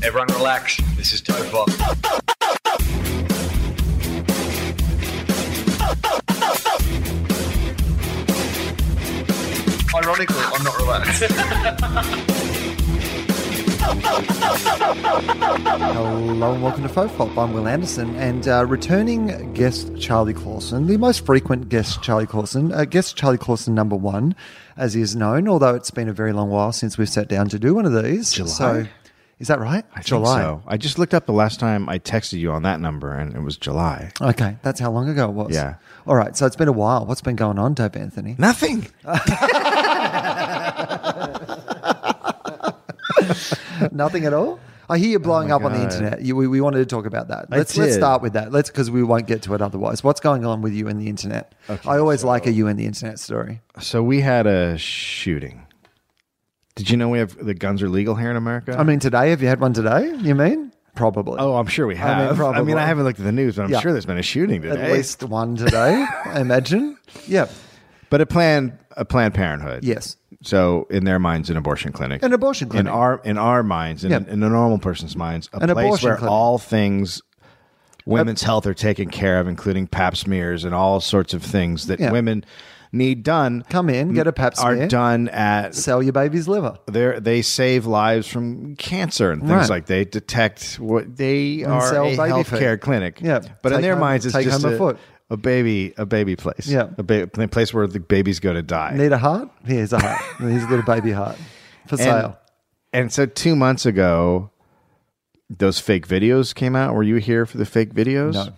Everyone relax. This is Topop. Ironically, I'm not relaxed. Hello and welcome to Fofop. I'm Wil Anderson and uh, returning guest Charlie Clausen, the most frequent guest Charlie Clausen, uh, guest Charlie Clausen number one, as he is known, although it's been a very long while since we've sat down to do one of these. July? So, is that right? I think so. I just looked up the last time I texted you on that number, and it was July. Okay, that's how long ago it was. Yeah. All right, so it's been a while. What's been going on, Dave Anthony? Nothing. Nothing at all. I hear you blowing Oh up on the internet. You, we, we wanted to talk about that. Let's let's start with that. Let's because we won't get to it otherwise. What's going on with you and the internet? Okay, I always so- like a you and the internet story. So we had a shooting. Did you know we have the guns are legal here in America? I mean, today, have you had one today? You mean? Probably. oh, I'm sure we have. mean, I mean, probably. I haven't looked at the news, but I'm Yeah. sure there's been a shooting today. At least one today, I imagine. Yeah. but a planned a Planned Parenthood. Yes. So in their minds, an abortion clinic. An abortion clinic. In our in our minds, in, Yeah. in a normal person's minds, a An place abortion where clinic. all things women's health are taken care of, including Pap smears and all sorts of things that Yeah. women need done. Come in, get a Pap Are smear. done at Sell your baby's liver. they they save lives from cancer and things Right. like they detect what they are sell a baby healthcare food. clinic. Yeah. but in Take their home- minds, it's take just home a a, foot. a baby a baby place. Yeah. a, ba- a place where the babies go to die. Need a heart? Here's a heart. Here's a little baby heart for and, sale. and so two months ago, those fake videos came out. Were you here for the fake videos? No.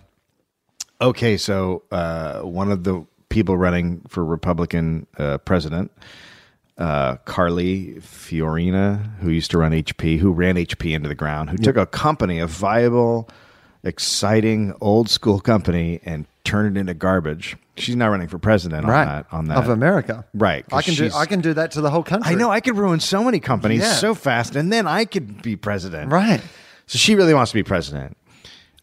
Okay, so uh, one of the people running for Republican uh, president, uh, Carly Fiorina, who used to run HP, who ran HP into the ground, who took a company, a viable, exciting, old school company, and turned it into garbage. She's not running for president Right. on that. On that, Of America. right? I can do I can do that to the whole country. I know I could ruin so many companies Yeah. so fast, and then I could be president. Right. So she really wants to be president,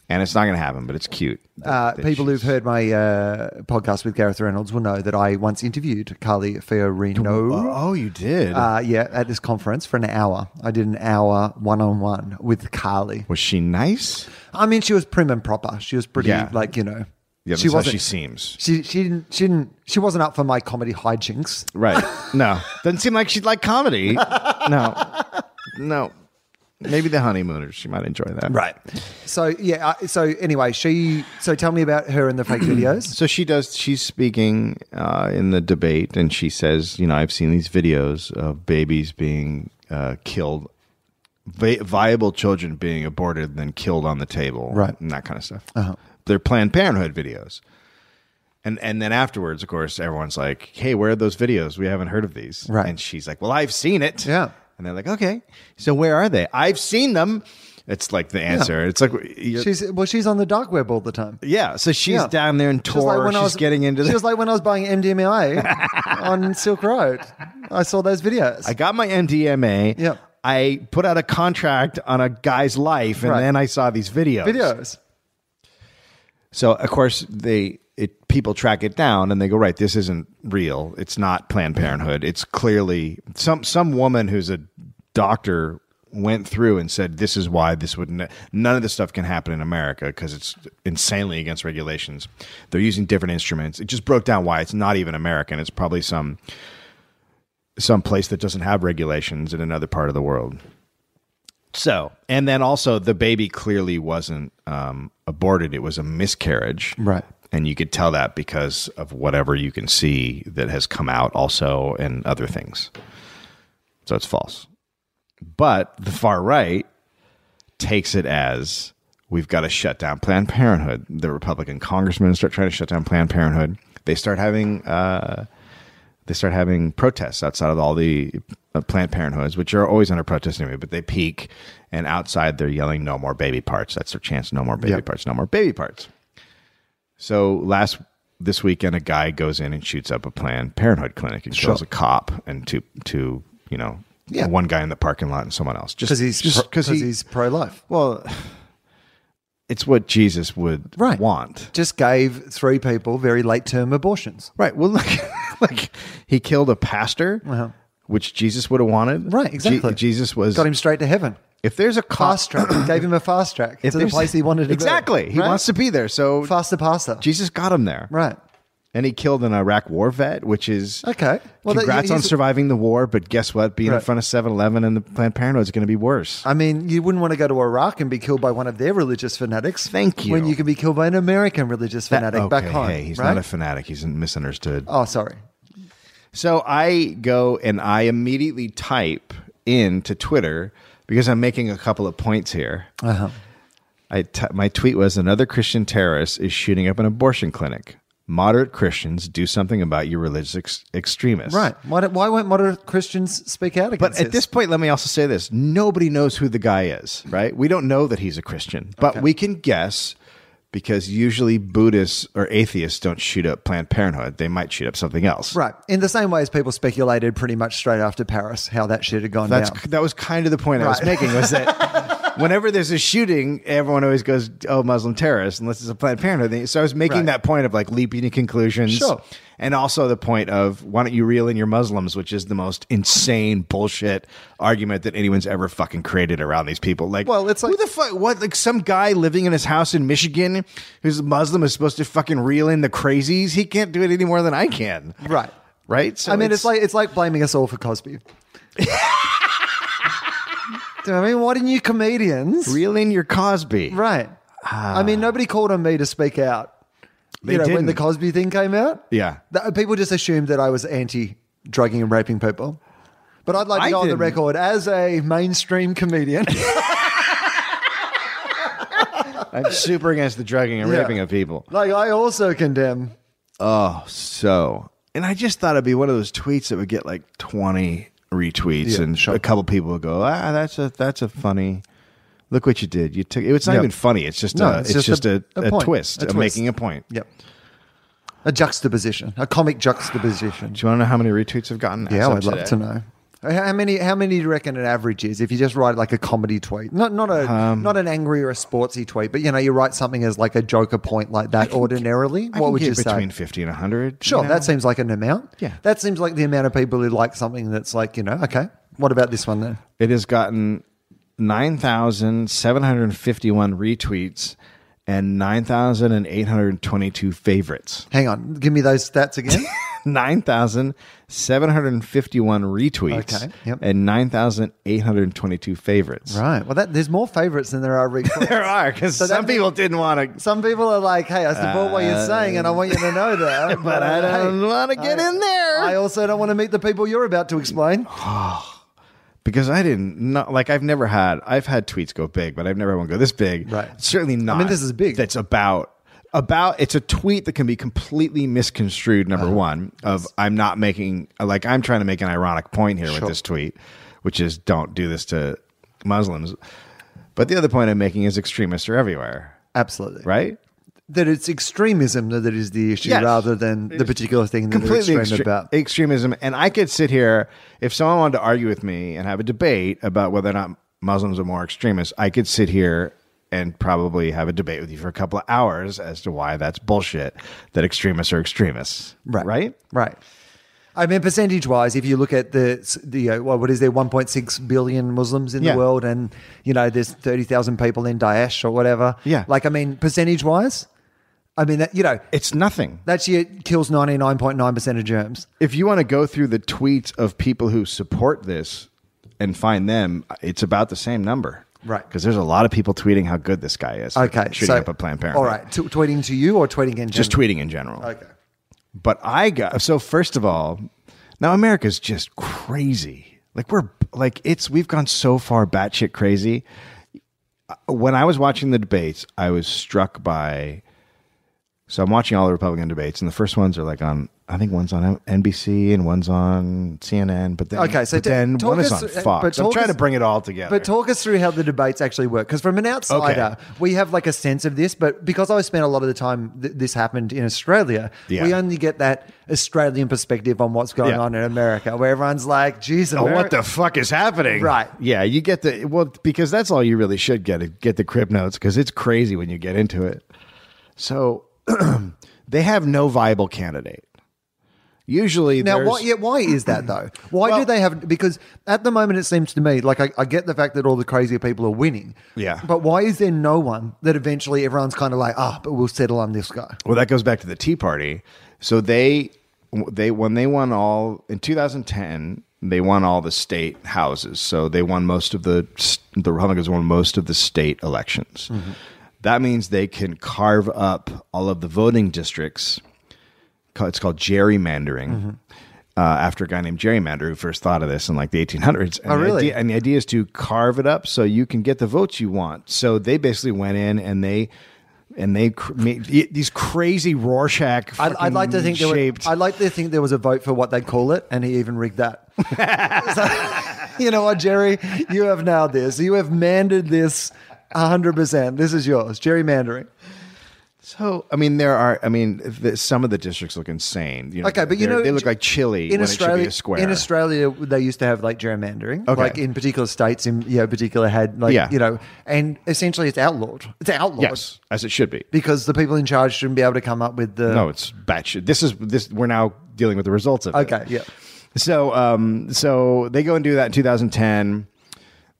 and it's not going to happen. But it's cute. that- Uh, that people who've heard my uh, podcast with Gareth Reynolds will know that I once interviewed Carly Fiorina. Oh, you did. Uh, yeah, at this conference for an hour. I did an hour one on one with Carly. was she nice? I mean, she was prim and proper. She was pretty, Yeah. like you know, Yeah, she how wasn't. she seems. She she didn't she didn't she wasn't up for my comedy hijinks. Right? No, doesn't seem like she'd like comedy. No, no. Maybe the honeymooners. She might enjoy that. Right. So yeah. uh, So anyway, she. So tell me about her and the fake videos. So she does. She's speaking uh, in the debate, and she says, "You know, I've seen these videos of babies being uh, killed, vi- viable children being aborted, and then killed on the table, Right. and that kind of stuff. Uh-huh. They're Planned Parenthood videos." And and then afterwards, of course, everyone's like, "Hey, where are those videos? We haven't heard of these." Right. And she's like, "Well, I've seen it." Yeah. And they're like, "Okay, so where are they? I've seen them." It's like the answer. It's like She's well. She's on the dark web all the time. yeah. So she's Yeah. down there in Just like Tor. when I she's was getting into. She the, was like when I was buying MDMA on Silk Road. I saw those videos. I got my MDMA. Yep. I put out a contract on a guy's life, and Right. then I saw these videos. videos. So of course they it people track it down and they go right. This isn't real. It's not Planned Parenthood. It's clearly some some woman who's a doctor went through and said this is why this would ne- none of this stuff can happen in America because it's insanely against regulations. They're using different instruments. It just broke down why it's not even American. It's probably some some place that doesn't have regulations in another part of the world. So, and then also the baby clearly wasn't um, aborted; it was a miscarriage, Right. And you could tell that because of whatever you can see that has come out, also, and other things. So it's false. But the far right takes it as we've got to shut down Planned Parenthood. The Republican congressmen start trying to shut down Planned Parenthood. They start having uh, they start having protests outside of all the uh, Planned Parenthoods, which are always under protest anyway. But they peak, and outside they're yelling, "No more baby parts." That's their chance. No more baby Yep. parts. No more baby parts. So last this weekend, a guy goes in and shoots up a Planned Parenthood clinic and kills Sure. a cop and two two you know Yeah. one guy in the parking lot and someone else just Because he's just because he, he's pro life. well. It's what Jesus would Right. want. Just gave three people very late term abortions. Right. Well, look, like he killed a pastor, Uh-huh. which Jesus would have wanted. Right, exactly. Je- Jesus was. Got him straight to heaven. If there's a cop, Fast track. gave him a fast track if to the there's- place he wanted to go. exactly, be. he Right? wants to be there. So faster passer. Jesus got him there. Right. And he killed an Iraq war vet, which is Okay. Well, that- congrats on he's- surviving the war. But guess what? Being in Right. front of 7-Eleven and the Planned Parenthood is going to be worse. I mean, you wouldn't want to go to Iraq and be killed by one of their religious fanatics. Thank you. When you can be killed by an American religious fanatic okay, back home. Hey, he's right? not a fanatic. He's misunderstood. Oh, sorry. So I go and I immediately type into Twitter because I'm making a couple of points here. Uh-huh. I t- my tweet was another Christian terrorist is shooting up an abortion clinic. Moderate Christians do something about your religious ex- extremists. Right. Why, why won't moderate Christians speak out against you. But at this point, let me also say this: nobody knows who the guy is. Right? We don't know that he's a Christian, but Okay. we can guess because usually Buddhists or atheists don't shoot up Planned Parenthood; they might shoot up something else. Right. In the same way as people speculated pretty much straight after Paris how that shit had gone That's down. that was kind of the point I was making was that whenever there's a shooting, everyone always goes, "Oh, Muslim terrorist," unless it's a Planned Parenthood thing. So I was making Right. that point of like leaping to conclusions, Sure. and also the point of why don't you reel in your Muslims, which is the most insane bullshit argument that anyone's ever fucking created around these people. Like, Well, it's like- who the fuck? What? Like some guy living in his house in Michigan who's a Muslim is supposed to fucking reel in the crazies? He can't do it any more than I can. Right. Right. So I mean, it's, like it's like blaming us all for Cosby. Do you know what I mean? Why didn't you comedians? reel in your Cosby. Right. I mean, nobody called on me to speak out. They you know, when the didn't. Cosby thing came out, Yeah. Th- people just assumed that I was anti drugging and raping people. But I'd like to I go on the didn't. record as a mainstream comedian. I'm super against the drugging and Yeah. raping of people. like, I also condemn. Oh, so. And I just thought it'd be one of those tweets that would get like 20 retweets Yeah, and sure. a couple people go, "Ah, that's a that's a funny Look what you did. You took it's not Yeah. even funny. It's just No, a, it's it's, just a- a, a a, twist, twist. making a point. Yep. A juxtaposition, a comic juxtaposition. Do you want to know how many retweets I've gotten? Yeah, I'd love today? to know. How many? How many do you reckon an average is? If you just write like a comedy tweet, not not a Um, not an angry or a sportsy tweet, but you know, you write something as like a joker point like that. ordinarily, what would you get say? between 50 and 100. Sure, you know? that seems like an amount. Yeah. that seems like the amount of people who like something that's like you know. Okay, what about this one then? It has gotten 9,751 retweets and 9,822 favorites. Hang on, give me those stats again. 9,751 retweets Okay, yep. and 9,822 favorites. right. Well, that there's more favorites than there are retweets. There are, because So some means- people didn't want to, Some people are like, "Hey, I support what you're saying, and I want you to know that." Uh, but I don't hey, want to get I- in there. I also don't want to meet the people you're about to explain. because I didn't not like I've never had I've had tweets go big, but I've never had one go this big. Right. Certainly not. I mean, this is big. That's about about it's a tweet that can be completely misconstrued. Uh-huh. Number one, of I'm not making like I'm trying to make an ironic point here Sure. with this tweet, which is don't do this to Muslims. But the other point I'm making is extremists are everywhere, Absolutely. right? That it's extremism that is the issue Yes. rather than the particular thing that they're completely extreme extre- about. extremism. And I could sit here if someone wanted to argue with me and have a debate about whether or not Muslims are more extremists. I could sit here and probably have a debate with you for a couple of hours as to why that's bullshit. That extremists are extremists, Right. Right? Right. I mean, percentage wise, if you look at the, the uh, what is there, 1.6 billion Muslims in Yeah. the world, and, you know, there's 30,000 people in Daesh or whatever. Yeah. Like, I mean, percentage wise, I mean, that, you know, It's nothing. that shit kills 99.9% of germs. If you want to go through the tweets of people who support this and find them, it's about the same number. Right. Because there's a lot of people tweeting how good this guy is. Okay. Shooting so, up a Planned Parenthood. All right. T- tweeting to you or tweeting in Just general? tweeting in general. Okay. But I got so first of all, now America's just crazy. Like we're like it's we've gone so far batshit crazy. Uh, when I was watching the debates, I was struck by So I'm watching all the Republican debates, and the first ones are like on. I think one's on NBC and one's on CNN. But then, Okay, so but then talk one is on through- uh, Fox. but I'm trying us- to bring it all together. But talk us through how the debates actually work, because from an outsider, we have like a sense of this. But because I spent a lot of the time th- this happened in Australia, Yeah. we only get that Australian perspective on what's going Yeah. on in America, where everyone's like, "Geez, Oh, what the fuck is happening? Right. Yeah, you get the well because that's all you really should get get the crib notes because it's crazy when you get into it. So they have no viable candidate. Usually, Now, why, yeah, why is that though? Why do they have? Because at the moment, it seems to me like I, I get the fact that all the crazier people are winning. Yeah. But why is there no one that eventually everyone's kind of like, ah, but we'll settle on this guy? Well, that goes back to the Tea Party. So they they when they won all in 2010, they won all the state houses. So they won most of the the Republicans won most of the state elections. That means they can carve up all of the voting districts. It's called gerrymandering. Uh, after a guy named Gerrymander who first thought of this in like the 1800s. And Oh, the really? idea- and the idea is to carve it up so you can get the votes you want. So they basically went in and they and they cr- made these crazy Rorschach. I'd, I'd like to think there was. I'd like to think there was a vote for what they'd call it, and he even rigged that. So, you know what, Jerry? You have nailed this. You have mandered this hundred percent. This is yours, gerrymandering. so I mean, there are. I mean, the, some of the districts look insane. You know, Okay, but you know, they look like Chile in when it be Australia. a square. In Australia, they used to have like gerrymandering, Okay. like in particular states. In you know, particular had like Yeah. you know, and essentially it's outlawed. It's outlawed. yes, as it should be. because the people in charge shouldn't be able to come up with the. No, it's batshit. This is this. We're now dealing with the results of it. Okay, yeah. So, um, so they go and do that in 2010.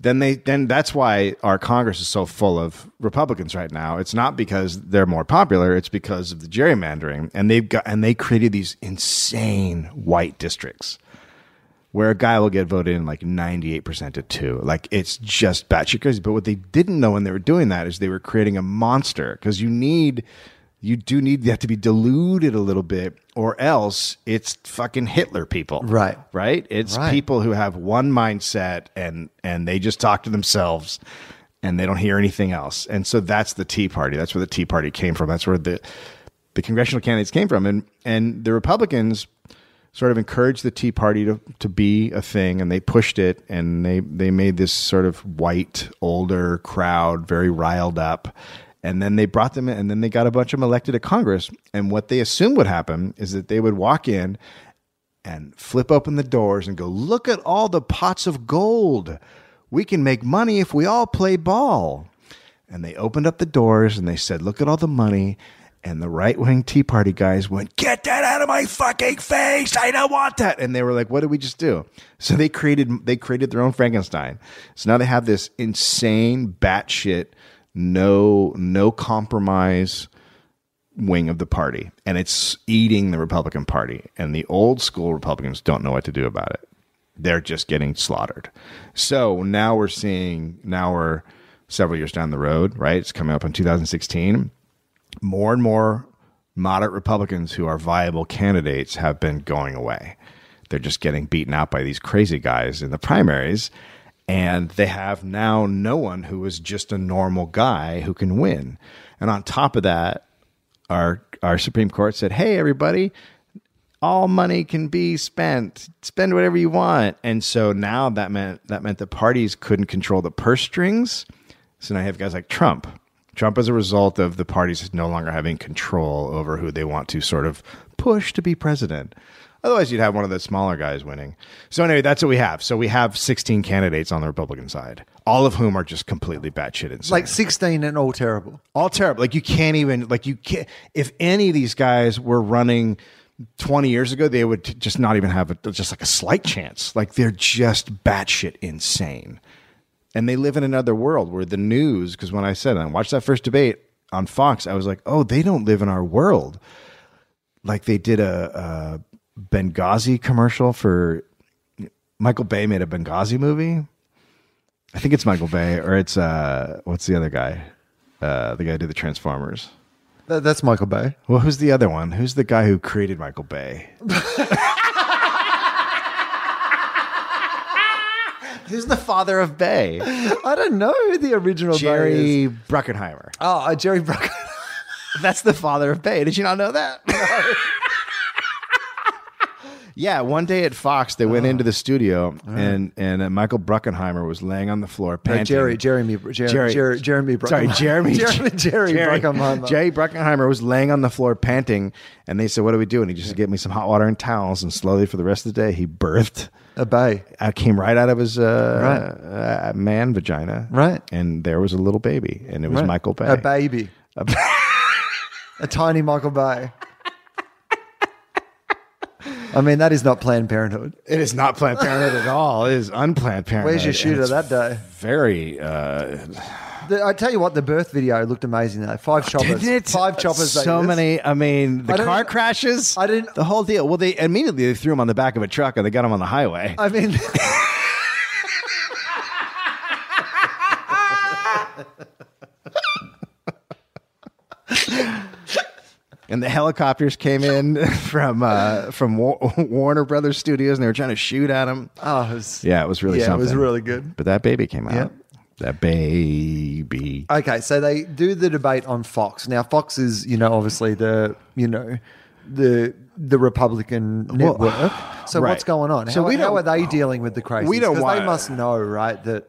Then they, then that's why our Congress is so full of Republicans right now. It's not because they're more popular; it's because of the gerrymandering, and they've got and they created these insane white districts where a guy will get voted in like 98% to two. Like it's just batshit crazy. But what they didn't know when they were doing that is they were creating a monster because you need, you do need that to be diluted a little bit or else it's fucking Hitler people. Right. Right. It's Right. people who have one mindset and, and they just talk to themselves and they don't hear anything else. And so that's the Tea Party. That's where the Tea Party came from. That's where the, the congressional candidates came from. And, and the Republicans, sort of encouraged the Tea Party to, to be a thing, and they pushed it, and they they made this sort of white older crowd very riled up, and then they brought them in, and then they got a bunch of them elected to Congress, and what they assumed would happen is that they would walk in and flip open the doors and go, look at all the pots of gold. We can make money if we all play ball. And they opened up the doors and they said, look at all the money. And the right wing Tea Party guys went, get that out of my fucking face. I don't want that. And they were like, what did we just do? So they created, they created their own Frankenstein. So now they have this insane batshit, no, no compromise wing of the party and it's eating the Republican Party. And the old school Republicans don't know what to do about it. They're just getting slaughtered. So now we're seeing, now we're several years down the road, right? It's coming up in 2016. More and more moderate Republicans who are viable candidates have been going away. They're just getting beaten out by these crazy guys in the primaries. And they have now no one who is just a normal guy who can win. And on top of that, our our Supreme Court said, "Hey, everybody, all money can be spent. Spend whatever you want." And so now that meant that meant the parties couldn't control the purse strings. So now you have guys like Trump. Trump, as a result of the parties no longer having control over who they want to sort of push to be president. Otherwise, you'd have one of the smaller guys winning. So anyway, that's what we have. So we have 16 candidates on the Republican side, all of whom are just completely batshit insane Like 16 and all terrible. all terrible. Like you can't even like you can't. If any of these guys were running twenty years ago, they would just not even have a, just like a slight chance. Like they're just batshit insane, and they live in another world where the news. Because when I said I watched that first debate on Fox, I was like, oh, they don't live in our world. Like they did a, a Benghazi commercial for Michael Bay made a Benghazi movie. I think it's Michael Bay, or it's uh, what's the other guy? Uh, the guy who did the Transformers. That, that's Michael Bay. Well, who's the other one? Who's the guy who created Michael Bay? who's the father of Bay? I don't know who the original Bay is. Jerry Bruckheimer. Oh, uh, Jerry Bruckheimer. That's the father of Bay. Did you not know that? yeah, one day at Fox, they went into the studio and and uh, Michael Bruckenheimer was laying on the floor, No, panting. Jerry, Jeremy, Jerry, Jerry- Jerry, Jeremy, Sorry, Bruckheimer. Jeremy. Jeremy, Jerry, Bruckheimer. Jerry Bruckenheimer was laying on the floor panting, and they said, "What do we do?" And he just gave me some hot water and towels, and slowly for the rest of the day, he birthed. A bay. I came right out of his uh, uh, man vagina, Right. and there was a little baby, and it was Right. Michael Bay. A baby. a tiny Michael Bay. I mean, that is not Planned Parenthood. It is not Planned Parenthood at all. It is unplanned Parenthood. Where's your and shooter it's that day? Very. Uh, The, I tell you what, the birth video looked amazing though. Five choppers. didn't it? Five choppers. So many. I mean, the I don't- car crashes. I didn't- The whole deal. Well, they immediately they threw him on the back of a truck and they got him on the highway. I mean, and the helicopters came in from uh, from War- Warner Brothers Studios and they were trying to shoot at him. oh, it was, Yeah, it was really yeah, something. it was really good. But that baby came out. Yeah. That baby. Okay, so they do the debate on Fox. Now, Fox is, you know, obviously the, you know, the the Republican Well, network. So right. what's going on? So how, we how are they dealing with the crazy? We don't Because want- they must know, right? That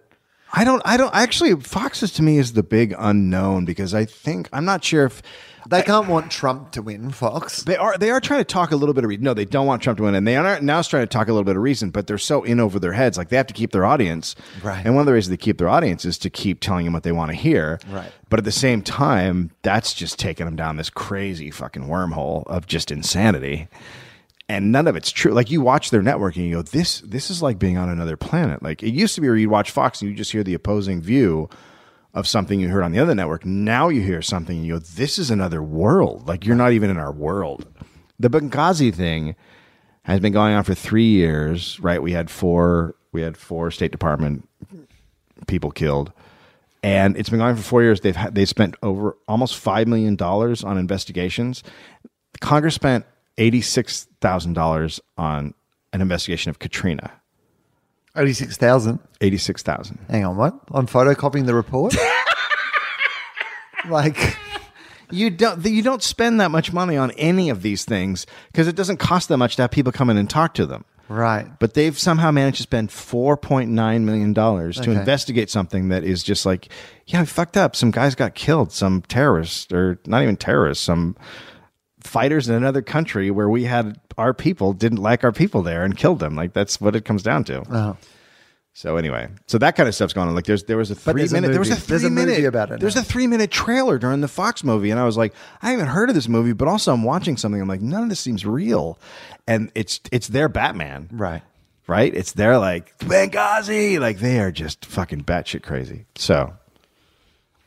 I don't. I don't. Actually, Fox is to me is the big unknown because I think I'm not sure if they can't want Trump to win. Fox. They are they are trying to talk a little bit of reason. No, they don't want Trump to win, and they are now trying to talk a little bit of reason. But they're so in over their heads, like they have to keep their audience. Right. And one of the reasons they keep their audience is to keep telling them what they want to hear. Right. But at the same time, that's just taking them down this crazy fucking wormhole of just insanity. And none of it's true. Like you watch their network and you go, this this is like being on another planet. Like it used to be where you'd watch Fox and you just hear the opposing view of something you heard on the other network. Now you hear something and you go, this is another world. Like you're not even in our world. The Benghazi thing has been going on for three years, right? We had four we had four State Department people killed. And it's been going on for four years. They've had, they spent over almost five million dollars on investigations. Congress spent eighty six thousand dollars on an investigation of Katrina. Eighty six thousand. Eighty six thousand. Hang on, what? I'm photocopying the report. like, You don't you don't spend that much money on any of these things because it doesn't cost that much to have people come in and talk to them. right? But they've somehow managed to spend four point nine million dollars to investigate something that is just like, yeah, we fucked up. Some guys got killed. Some terrorists, or not even terrorists, some fighters in another country where we had our people didn't like our people there and killed them. Like that's what it comes down to. Oh. So anyway, so that kind of stuff's going on. Like there's there was a three there's a minute there was a. There's three a movie minute about it There's now. a three minute trailer during the Fox movie, and I was like, I haven't heard of this movie, but also I'm watching something. I'm like, none of this seems real, and it's it's their Batman, Right. right? It's their like Benghazi, like they are just fucking batshit crazy. So,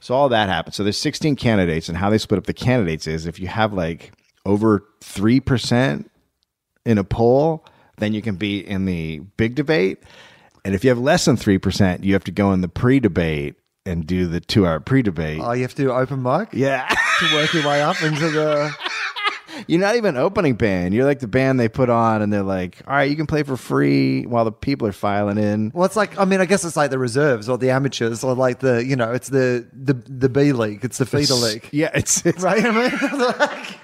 so all that happened. So there's 16 candidates, and how they split up the candidates is if you have like over three percent in a poll, then you can be in the big debate, and if you have less than three percent, you have to go in the pre-debate and do the two-hour pre-debate. Oh, you have to do open mic yeah. to work your way up into the. You're not even opening band. You're like the band they put on, and they're like, "All right, you can play for free while the people are filing in." Well, it's like I mean, I guess it's like the reserves or the amateurs or like the you know, it's the the the B league, it's the feeder league, Yeah, it's, it's right? I mean,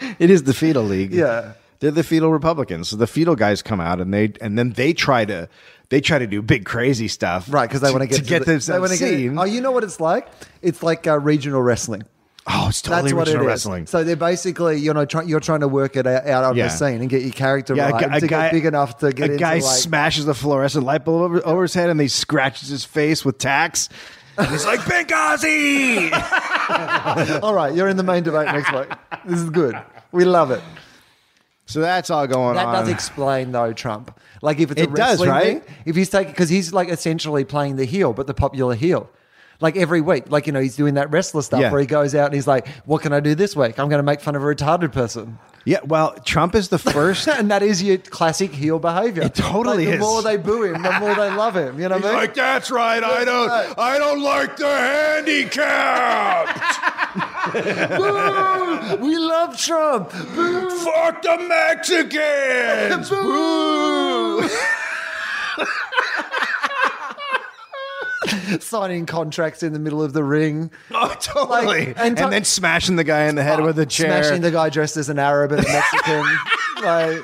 it is the fetal league. Yeah. they're the fetal Republicans. So the fetal guys come out, and they and then they try to they try to do big crazy stuff, right? Because they want to get to get the, themselves they get- seen. oh, you know what it's like? It's like uh, regional wrestling. oh, it's totally That's what it original is. wrestling. So they're basically you know try, you're trying to work it out, on Yeah. the scene and get your character Yeah, right a, a to guy get big enough to get a guy like, smashes a fluorescent light bulb over, over his head, and he scratches his face with tacks. And he's like Benghazi. All right, you're in the main debate next week. This is good. We love it. so that's all going on. That on. does explain though Trump. Like if it's a It does, wrestling right? thing, if he's taking because he's like essentially playing the heel, but the popular heel. Like every week, like you know, he's doing that wrestler stuff Yeah. where he goes out and he's like, "What can I do this week? I'm going to make fun of a retarded person," yeah, well, Trump is the first. and that is your classic heel behavior. It totally Like, is. The more they boo him, the more they love him. You know what I mean? that's right. I don't. I don't like the handicap. Boo! We love Trump. Boo! Fuck the Mexicans. Boo! signing contracts in the middle of the ring. Oh, totally. Like, and, and then smashing the guy in the head with a chair. Smashing the guy dressed as an Arab and a Mexican, like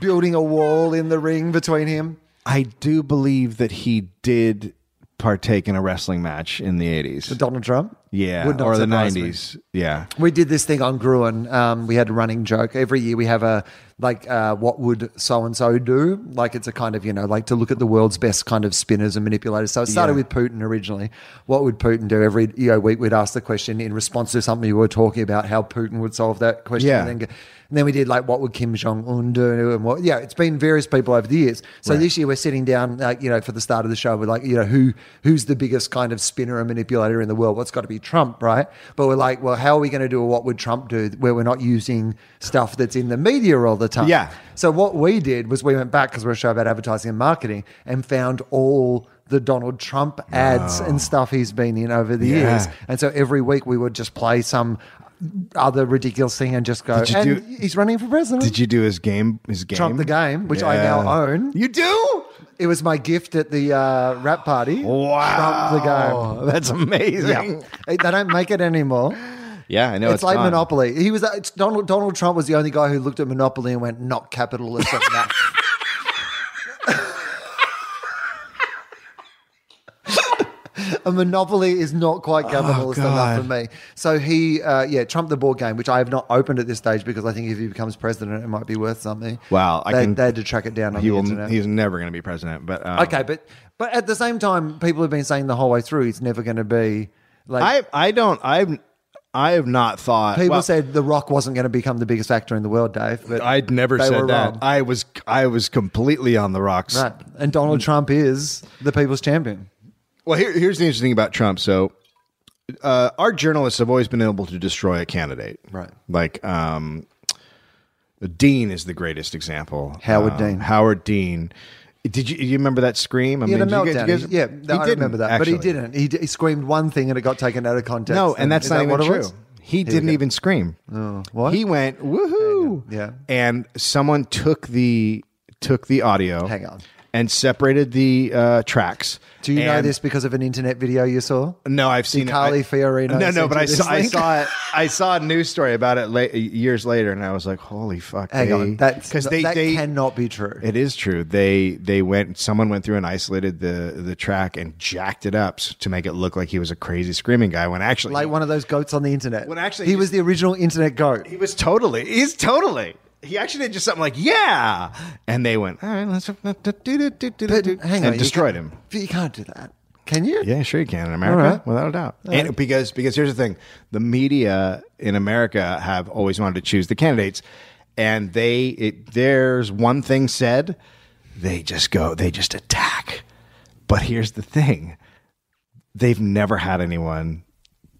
building a wall in the ring between him. I do believe that he did partake in a wrestling match in the 80s. Donald Trump. Yeah, Would not or the surprise me. 90s. Yeah. We did this thing on Gruen. Um, we had a running joke. Every year we have a like, uh, what would so and so do? Like, it's a kind of, you know, like to look at the world's best kind of spinners and manipulators. So it started Yeah. with Putin originally. What would Putin do? Every you know, week we'd ask the question in response to something we were talking about, how Putin would solve that question. Yeah. And, then, and then we did like, what would Kim Jong Un do? And what, yeah, it's been various people over the years. So this year we're sitting down, like, you know, for the start of the show, we're like, you know, who who's the biggest kind of spinner and manipulator in the world? What's got to be Trump, right? But we're like, well, how are we going to do a what would Trump do where we're not using stuff that's in the media all the time? Yeah. So what we did was we went back because we're a show about advertising and marketing and found all the Donald Trump ads and stuff he's been in over the Yeah. years. And so every week we would just play some other ridiculous thing and just go, Did you and do- he's running for president. Did you do his game? His game? Trump the game, which I now own. You do? It was my gift at the uh, rap party. Wow. Trump the game. That's amazing. Yeah. They don't make it anymore. Yeah, I know. it's, It's, like. Monopoly. He was it's Donald Donald Trump was the only guy who looked at Monopoly and went, "Not capitalist enough." A monopoly is not quite capitalist enough God. for me. So he, uh, yeah, Trump the board game, which I have not opened at this stage because I think if he becomes president, it might be worth something. Wow, I they, can- they had to track it down on He the will. internet. He's never going to be president. But um, okay, but but at the same time, people have been saying the whole way through he's never going to be like. I I don't I've I have not thought People well, said The Rock wasn't going to become the biggest actor in the world, Dave. But I'd never they were said that. wrong. I was I was completely on the rocks. Right. And Donald Trump is the people's champion. Well, here, here's the interesting thing about Trump. So, uh, our journalists have always been able to destroy a candidate. Right. Like, um, Dean is the greatest example. Howard Um, Dean. Howard Dean. Did you, you remember that scream? I had a did you guys- meltdown. you guys- yeah, he no, I didn't, remember that. But he didn't. He, d- he screamed one thing and it got taken out of context. No, and that's not that even what it true. was? He Here didn't even scream. Oh, what? He went woohoo. Yeah. And someone took the took the audio. Hang on. And separated the uh, tracks. Do you know And- this because of an internet video you saw? No, I've seen Carly it. I- Fiorina No, no, sent but you I this saw, I link? saw it. I saw a news story about it late, years later, and I was like, "Holy fuck!" Hang they, on. That's, because they, that they cannot be true. it is true. They they went. Someone went through and isolated the the track and jacked it up s- to make it look like he was a crazy screaming guy. When actually, like one of those goats on the internet. When actually he was the original internet goat. he was totally. He's totally. He actually did just something like "Yeah," and they went, "All right, let's." But hang on, and you destroyed him. You can't do that. Can you? Yeah, sure you can in America, All right. without a doubt. And because because here's the thing, the media in America have always wanted to choose the candidates, and they it, there's one thing said, they just go, they just attack. But here's the thing, they've never had anyone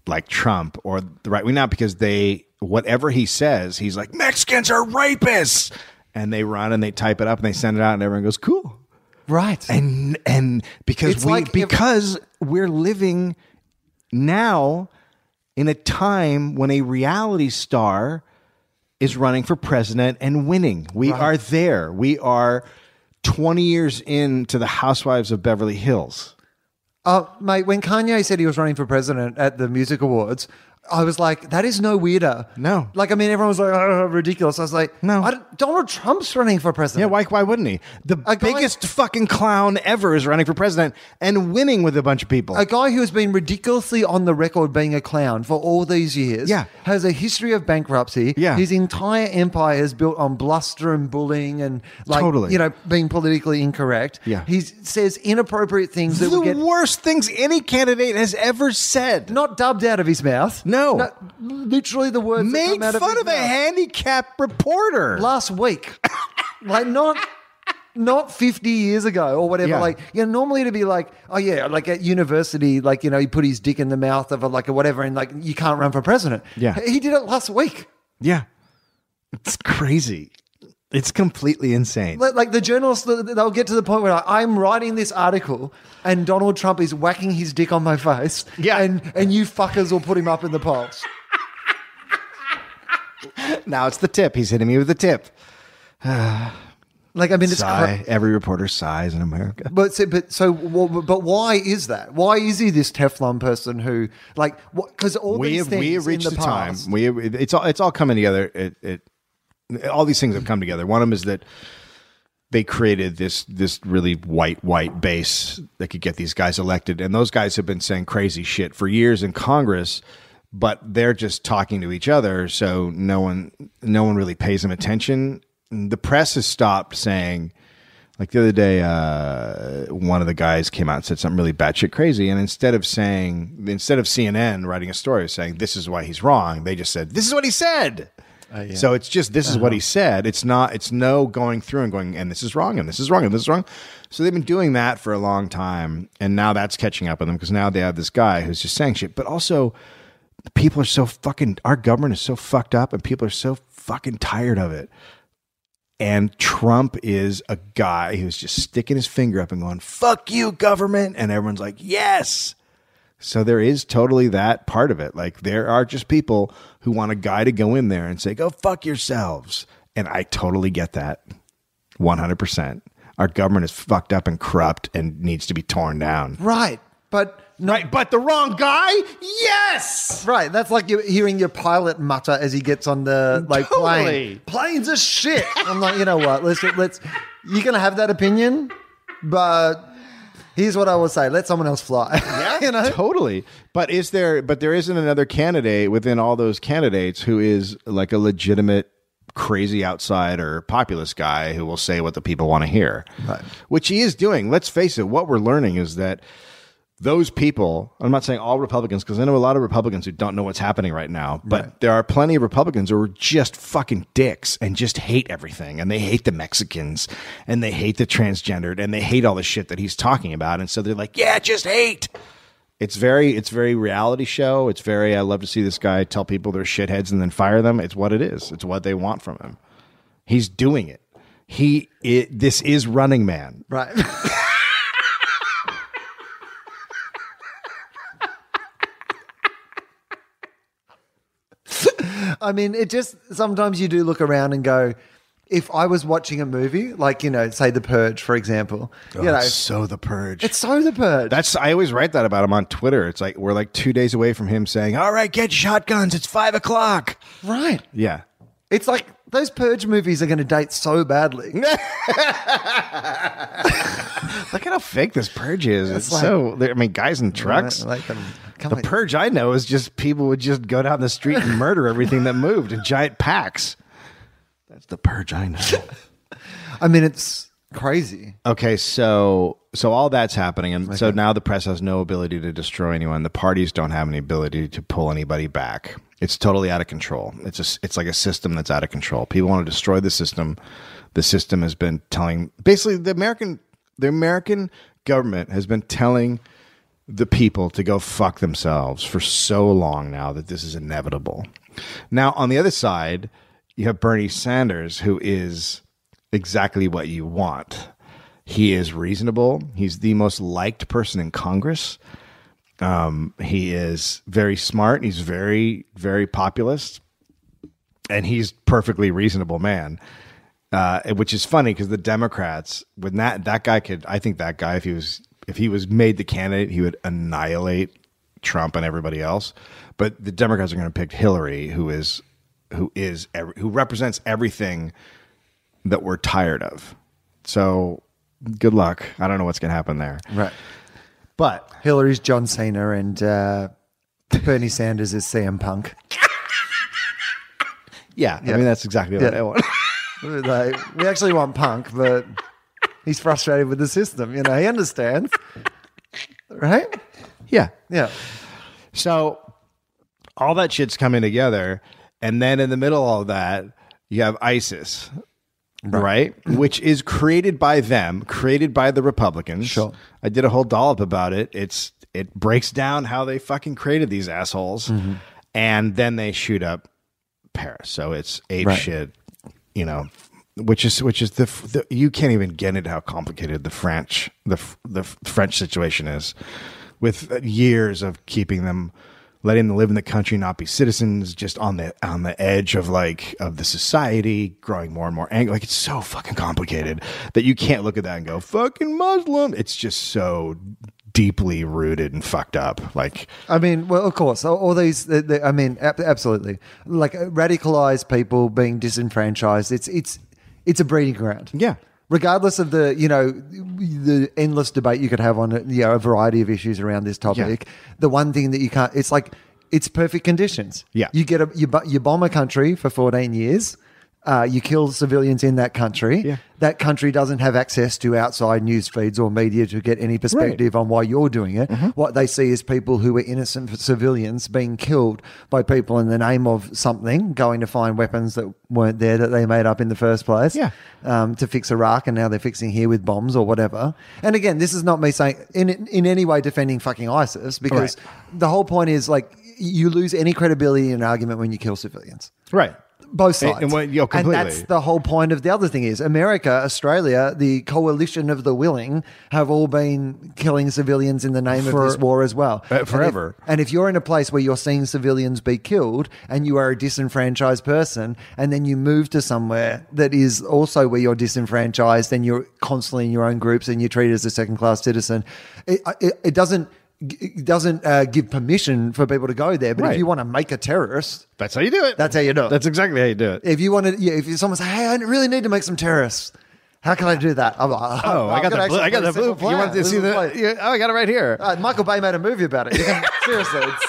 like Trump or the right wing now because they whatever he says, he's like Mexicans are rapists, and they run and they type it up and they send it out, and everyone goes cool Right. and and because It's we like if- because we're living now in a time when a reality star is running for president and winning. We are there. We are 20 years into the Housewives of Beverly Hills. Uh, mate, when Kanye said he was running for president at the music awards, I was like, that is no weirder. No. Like, I mean, everyone was like, oh, ridiculous. I was like, No. I Donald Trump's running for president. Yeah, president. why, why wouldn't he? The A guy- biggest fucking clown ever is running for president and winning with a bunch of people. A guy who has been ridiculously on the record being a clown for all these years Yeah. has a history of bankruptcy. Yeah. His entire empire is built on bluster and bullying and, like, Totally. you know, being politically incorrect. Yeah. He says inappropriate things that the will get worst things any candidate has ever said. not dubbed out of his mouth. No. literally the words Made fun of, of a mouth. handicapped reporter. last week. like not not 50 years ago or whatever. Yeah. Like, you know, normally to be like, oh yeah, like at university, like, you know, he put his dick in the mouth of a, like a whatever and like you can't run for president. Yeah. He did it last week. Yeah. It's crazy. It's completely insane. Like like the journalists, they'll get to the point where I'm writing this article and Donald Trump is whacking his dick on my face. Yeah. And, and you fuckers will put him up in the polls. Now it's the tip. He's hitting me with the tip. Like, I mean, it's Sigh. cra- Every reporter sighs in America. But so, but so, but why is that? Why is he this Teflon person who, like, because all we these have things we have reached in the, the, time. We it's all it's all coming together. It, it all these things have come together. One of them is that they created this this really white white base that could get these guys elected, and those guys have been saying crazy shit for years in Congress. But they're just talking to each other, so no one no one really pays them attention. The press has stopped saying. Like the other day, uh, one of the guys came out and said something really batshit crazy, and instead of saying, instead of CNN writing a story saying this is why he's wrong, they just said this is what he said. Uh, so it's just this is what he uh-huh. said. It's not. It's no going through and going and this is wrong and this is wrong and this is wrong. So they've been doing that for a long time, and now that's catching up with them because now they have this guy who's just saying shit. But also, people are so fucking. Our government is so fucked up, and people are so fucking tired of it. And Trump is a guy who's just sticking his finger up and going, fuck you, government. And everyone's like, yes. So there is totally that part of it. Like there are just people who want a guy to go in there and say, go fuck yourselves. And I totally get that 100%. Our government is fucked up and corrupt and needs to be torn down. right? But no, Right. But the wrong guy? Yes. right. That's like you're hearing your pilot mutter as he gets on the like plane. Planes are shit. I'm like, you know what? Let's let's. You're gonna have that opinion, but here's what I will say: let someone else fly. Yeah, you know. Totally. But is there but there isn't another candidate within all those candidates who is like a legitimate crazy outsider populist guy who will say what the people want to hear. Right. Which he is doing. Let's face it, what we're learning is that those people, I'm not saying all Republicans, because I know a lot of Republicans who don't know what's happening right now, but there are plenty of Republicans who are just fucking dicks and just hate everything. And they hate the Mexicans and they hate the transgendered and they hate all the shit that he's talking about. And so they're like, yeah, just hate. It's very, it's very reality show. It's very, I love to see this guy tell people they're shitheads and then fire them. It's what it is. It's what they want from him. He's doing it. He, it, this is Running Man. Right. I mean, it just sometimes you do look around and go, if I was watching a movie, like, you know, say The Purge, for example, oh, you know, so the purge. it's so The Purge. That's I always write that about him on Twitter. It's like we're like two days away from him saying, "All right, get shotguns. It's five o'clock." right. Yeah, It's like those Purge movies are going to date so badly. look at how fake this purge is. It's, like- so. I mean, guys in trucks. Like, um, come the on. purge I know is just people would just go down the street and murder everything that moved in giant packs. That's the purge I know. I mean, it's crazy. Okay, so so all that's happening, and so now the press has no ability to destroy anyone. The parties don't have any ability to pull anybody back. It's totally out of control. It's a, it's like a system that's out of control. People want to destroy the system. The system has been telling basically the American the American government has been telling the people to go fuck themselves for so long now that this is inevitable. Now, on the other side, you have Bernie Sanders, who is exactly what you want. He is reasonable. He's the most liked person in Congress. Um, he is very smart. He's very, very populist, and he's perfectly reasonable man. Uh, which is funny because the Democrats, when that that guy could, I think that guy, if he was if he was made the candidate, he would annihilate Trump and everybody else. But the Democrats are going to pick Hillary, who is who is who represents everything that we're tired of. So good luck. I don't know what's going to happen there. Right. But Hillary's John Cena and uh, Bernie Sanders is CM Punk. yeah, I mean that's exactly what Yeah. I want. like, we actually want Punk, but he's frustrated with the system. You know, he understands. Right? yeah. Yeah. So all that shit's coming together, and then in the middle of all that, you have ISIS, right? Which is created by them, created by the Republicans. Sure. I did a whole dollop about it. It's it breaks down how they fucking created these assholes, mm-hmm. and then they shoot up Paris. So it's ape Right. shit, you know. Which is which is the, the you can't even get into how complicated the French the the French situation is, with years of keeping them letting them live in the country, not be citizens, just on the on the edge of like of the society, growing more and more angry. Like it's so fucking complicated that you can't look at that and go fucking Muslim. It's just so deeply rooted and fucked up. Like I mean, well, of course, all, all these. The, the, I mean, ab- absolutely. Like radicalized people being disenfranchised. It's it's it's a breeding ground. Yeah. Regardless of the you know the endless debate you could have on you know, a variety of issues around this topic, the one thing that you can't. It's like it's perfect conditions. Yeah. You get a you, you bomb a country for fourteen years. Uh, you kill civilians in that country. Yeah. That country doesn't have access to outside news feeds or media to get any perspective on why you're doing it. Mm-hmm. What they see is people who are innocent civilians being killed by people in the name of something, going to find weapons that weren't there that they made up in the first place. Yeah. Um, to fix Iraq, and now they're fixing here with bombs or whatever. And again, this is not me saying in in any way defending fucking ISIS because Right. the whole point is like you lose any credibility in an argument when you kill civilians right. Both And- sides. and what- yo, completely. that's the whole point of the other thing is America, Australia, the coalition of the willing have all been killing civilians in the name For- of this war as well. Uh, And if- forever. And if, you're in a place where you're seeing civilians be killed and you are a disenfranchised person, and then you move to somewhere that is also where you're disenfranchised and you're constantly in your own groups and you're treated as a second class citizen, it, it, it doesn't. It doesn't uh, give permission for people to go there, but Right. if you want to make a terrorist, That's how you do it. That's how you do it. That's exactly how you do it. if you want to, yeah, if someone say, "Hey, I really need to make some terrorists," how can I do that? I'm like, Oh, I I've got the blue, I got the blue. simple You want to This see the? yeah, oh, I got it right here. Uh, Michael Bay made a movie about it. Can, seriously, it's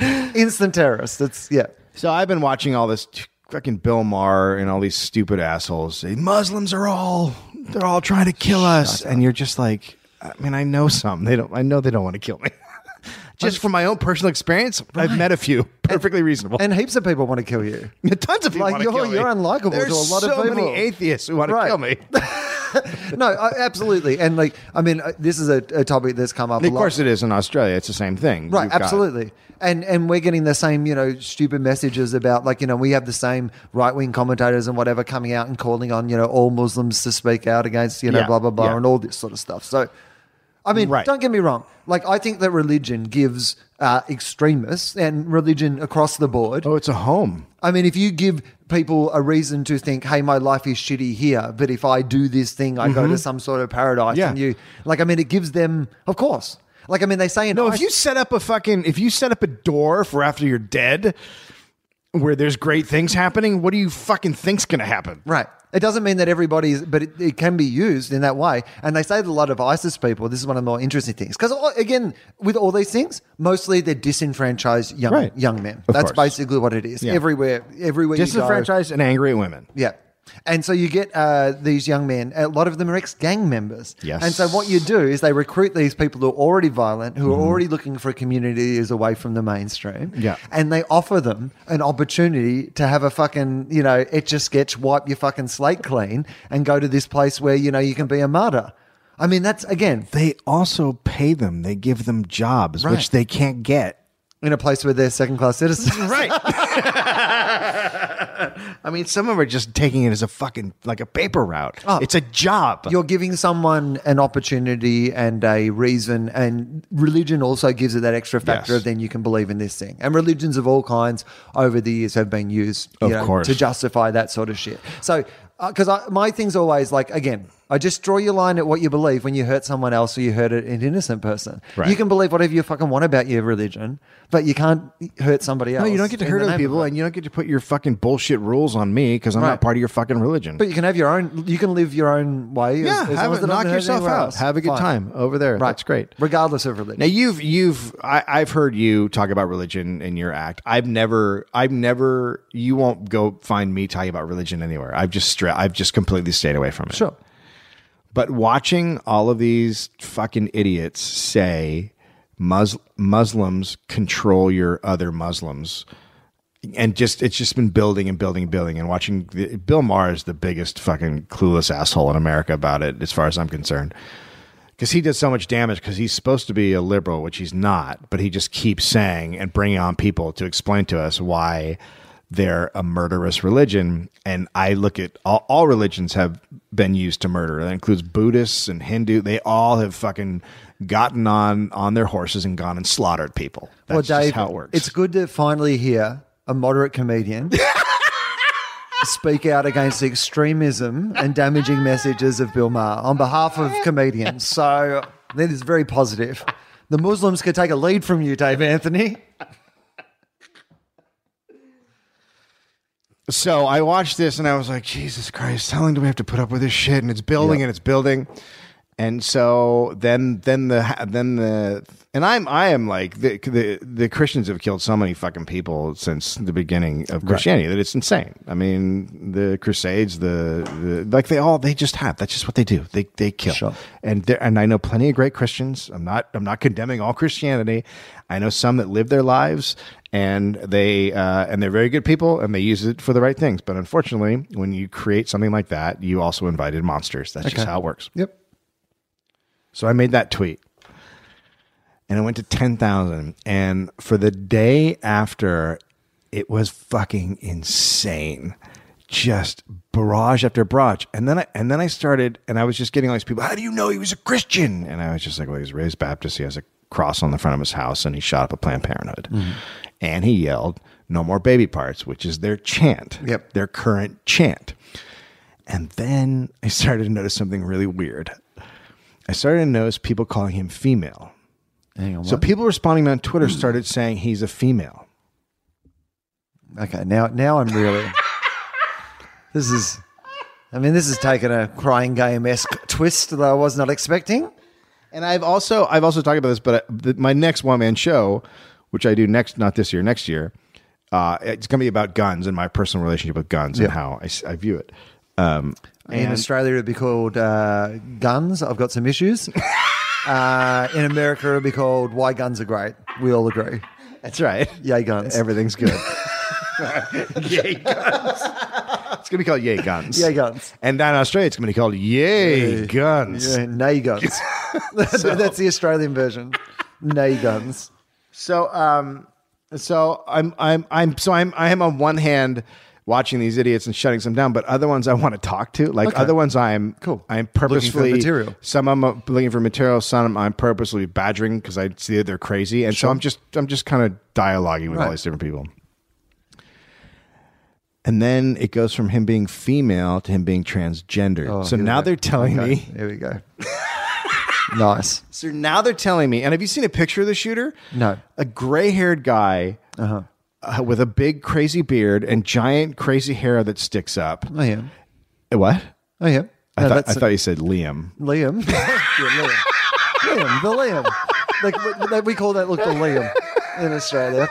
instant terrorist. It's yeah. So I've been watching all this fucking Bill Maher and all these stupid assholes say Muslims are all they're all trying to kill us, and you're just like, I mean, I know some. They don't. I know they don't want to kill me. Just from my own personal experience, I've met a few perfectly reasonable. And heaps of people want to kill you. Tons of people Like, want to you're- kill me. you're unlikable to There's a lot of so people. many atheists who want to Right. kill me. No, I, absolutely. And like, I mean, uh, this is a, a topic that's come up. of a lot. course, it is in Australia. It's the same thing. Right, You've got- absolutely. And and we're getting the same, you know, stupid messages about like, you know, we have the same right wing commentators and whatever coming out and calling on, you know, all Muslims to speak out against, you know, Yeah, blah blah blah yeah. and all this sort of stuff. So I mean, Right. don't get me wrong. Like I think that religion gives uh, extremists and religion across the board. Oh, it's a home. I mean, if you give people a reason to think, "Hey, my life is shitty here," but if I do this thing, I go to some sort of paradise. Mm-hmm. Yeah. And you, like, I mean, it gives them, of course. Like, I mean, they say No, if you set up a fucking if you set up a door for after you're dead where there's great things happening, what do you fucking think's gonna happen? Right. It doesn't mean that everybody's, but it, it can be used in that way. And they say that a lot of ISIS people, this is one of the more interesting things. Because, oh, again, with all these things, mostly they're disenfranchised young, Right. young men. Of That's course. basically what it is. Yeah. Everywhere, everywhere. Disenfranchised and angry at women. Yeah. And so you get uh, these young men, a lot of them are ex gang members. Yes. And so what you do is they recruit these people who are already violent, who Mm-hmm. are already looking for communities away from the mainstream. Yeah. And they offer them an opportunity to have a fucking, you know, etch a sketch, wipe your fucking slate clean and go to this place where, you know, you can be a martyr. I mean, that's, again, They also pay them. They give them jobs, Right. which they can't get. In a place where they're second class citizens. Right. I mean, some of them are just taking it as a fucking like a paper route. Oh. it's a job. You're giving someone an opportunity and a reason, and religion also gives it that extra factor Yes. of then you can believe in this thing. And religions of all kinds over the years have been used, you Of know, course. to justify that sort of shit. So, uh, because I my thing's always like, again, I just draw your line at what you believe when you hurt someone else or you hurt an innocent person. Right. You can believe whatever you fucking want about your religion, but you can't hurt somebody else. no, you don't get to hurt other people, and you don't get to put your fucking bullshit rules on me because I'm Right. not part of your fucking religion. But you can have your own. You can live your own way. yeah, as, as have it, knock yourself out. else. Have a good Fine. time over there. Right. That's great. regardless of religion. Now you've you've I, I've heard you talk about religion in your act. I've never I've never you won't go find me talking about religion anywhere. I've just stra- I've just completely stayed away from it. Sure. But watching all of these fucking idiots say Mus- Muslims control your other Muslims. And just it's just been building and building and building and watching the, Bill Maher is the biggest fucking clueless asshole in America about it as far as I'm concerned because he did so much damage because he's supposed to be a liberal, which he's not, but he just keeps saying and bringing on people to explain to us why they're a murderous religion. And I look at all, all religions have been used to murder. That includes Buddhists and Hindu. They all have fucking gotten on on their horses and gone and slaughtered people. That's well, Dave, just how it works. it's good to finally hear a moderate comedian speak out against the extremism and damaging messages of Bill Maher on behalf of comedians. So that is very positive. The Muslims could take a lead from you, Dave Anthony. So I watched this and I was like, Jesus Christ, how long do we have to put up with this shit? And it's building and it's building. And so then, then the, then the, and I'm, I am like the, the, the Christians have killed so many fucking people since the beginning of Christianity that it's insane. I mean, the Crusades, the, the, like they all, they just have. That's just what they do. They, they kill. Sure. And there, and I know plenty of great Christians. I'm not, I'm not condemning all Christianity. I know some that live their lives and they uh, and they're very good people and they use it for the right things. But unfortunately, when you create something like that, you also invited monsters. That's just how it works. Yep. So I made that tweet, and it went to ten thousand. And for the day after, it was fucking insane. Just barrage after barrage, and then I and then I started, and I was just getting all these people. How do you know he was a Christian? And I was just like, well, he's raised Baptist. He has a cross on the front of his house, and he shot up a Planned Parenthood, mm-hmm. and he yelled, "No more baby parts," which is their chant, Yep. their current chant. And then I started to notice something really weird. I started to notice people calling him female. Hang on. So what? people responding on Twitter started saying he's a female. okay, now now I'm really. this is. I mean, this has taken a crying game esque twist that I was not expecting. And I've also I've also talked about this, but uh, the, my next one man show, which I do next not this year, next year, uh, it's going to be about guns and my personal relationship with guns and how I view it. Um, In Australia, it'd be called uh, Guns. I've got some issues. uh, in America, it'd be called Why Guns Are Great. We all agree. that's right. Yay, guns. Everything's good. Yay guns. It's going to be called Yay Guns. Yay, guns. And down in Australia, it's going to be called Yay Guns. Yeah, nay guns. that's, that's the Australian version. Nay guns. So, um, so I'm, I'm, I'm, so I'm, I am on one hand watching these idiots and shutting some down, but other ones I want to talk to, like Okay. other ones I'm Cool. I'm Looking for purposefully material. Some I'm looking for material. Some I'm purposely badgering because I see that they're crazy, and so I'm just, I'm just kind of dialoguing with all these different people. And then it goes from him being female to him being transgender. Oh, so now they're telling Okay, me. Here we go. nice. So now they're telling me. And have you seen a picture of the shooter? No. A gray-haired guy Uh-huh. Uh, with a big crazy beard and giant crazy hair that sticks up. Yeah. Uh, What? Oh, yeah. I, No, thought, I thought you said Liam. Liam. yeah, Liam. Liam. The Liam. Like, we- we call that look the Liam in Australia.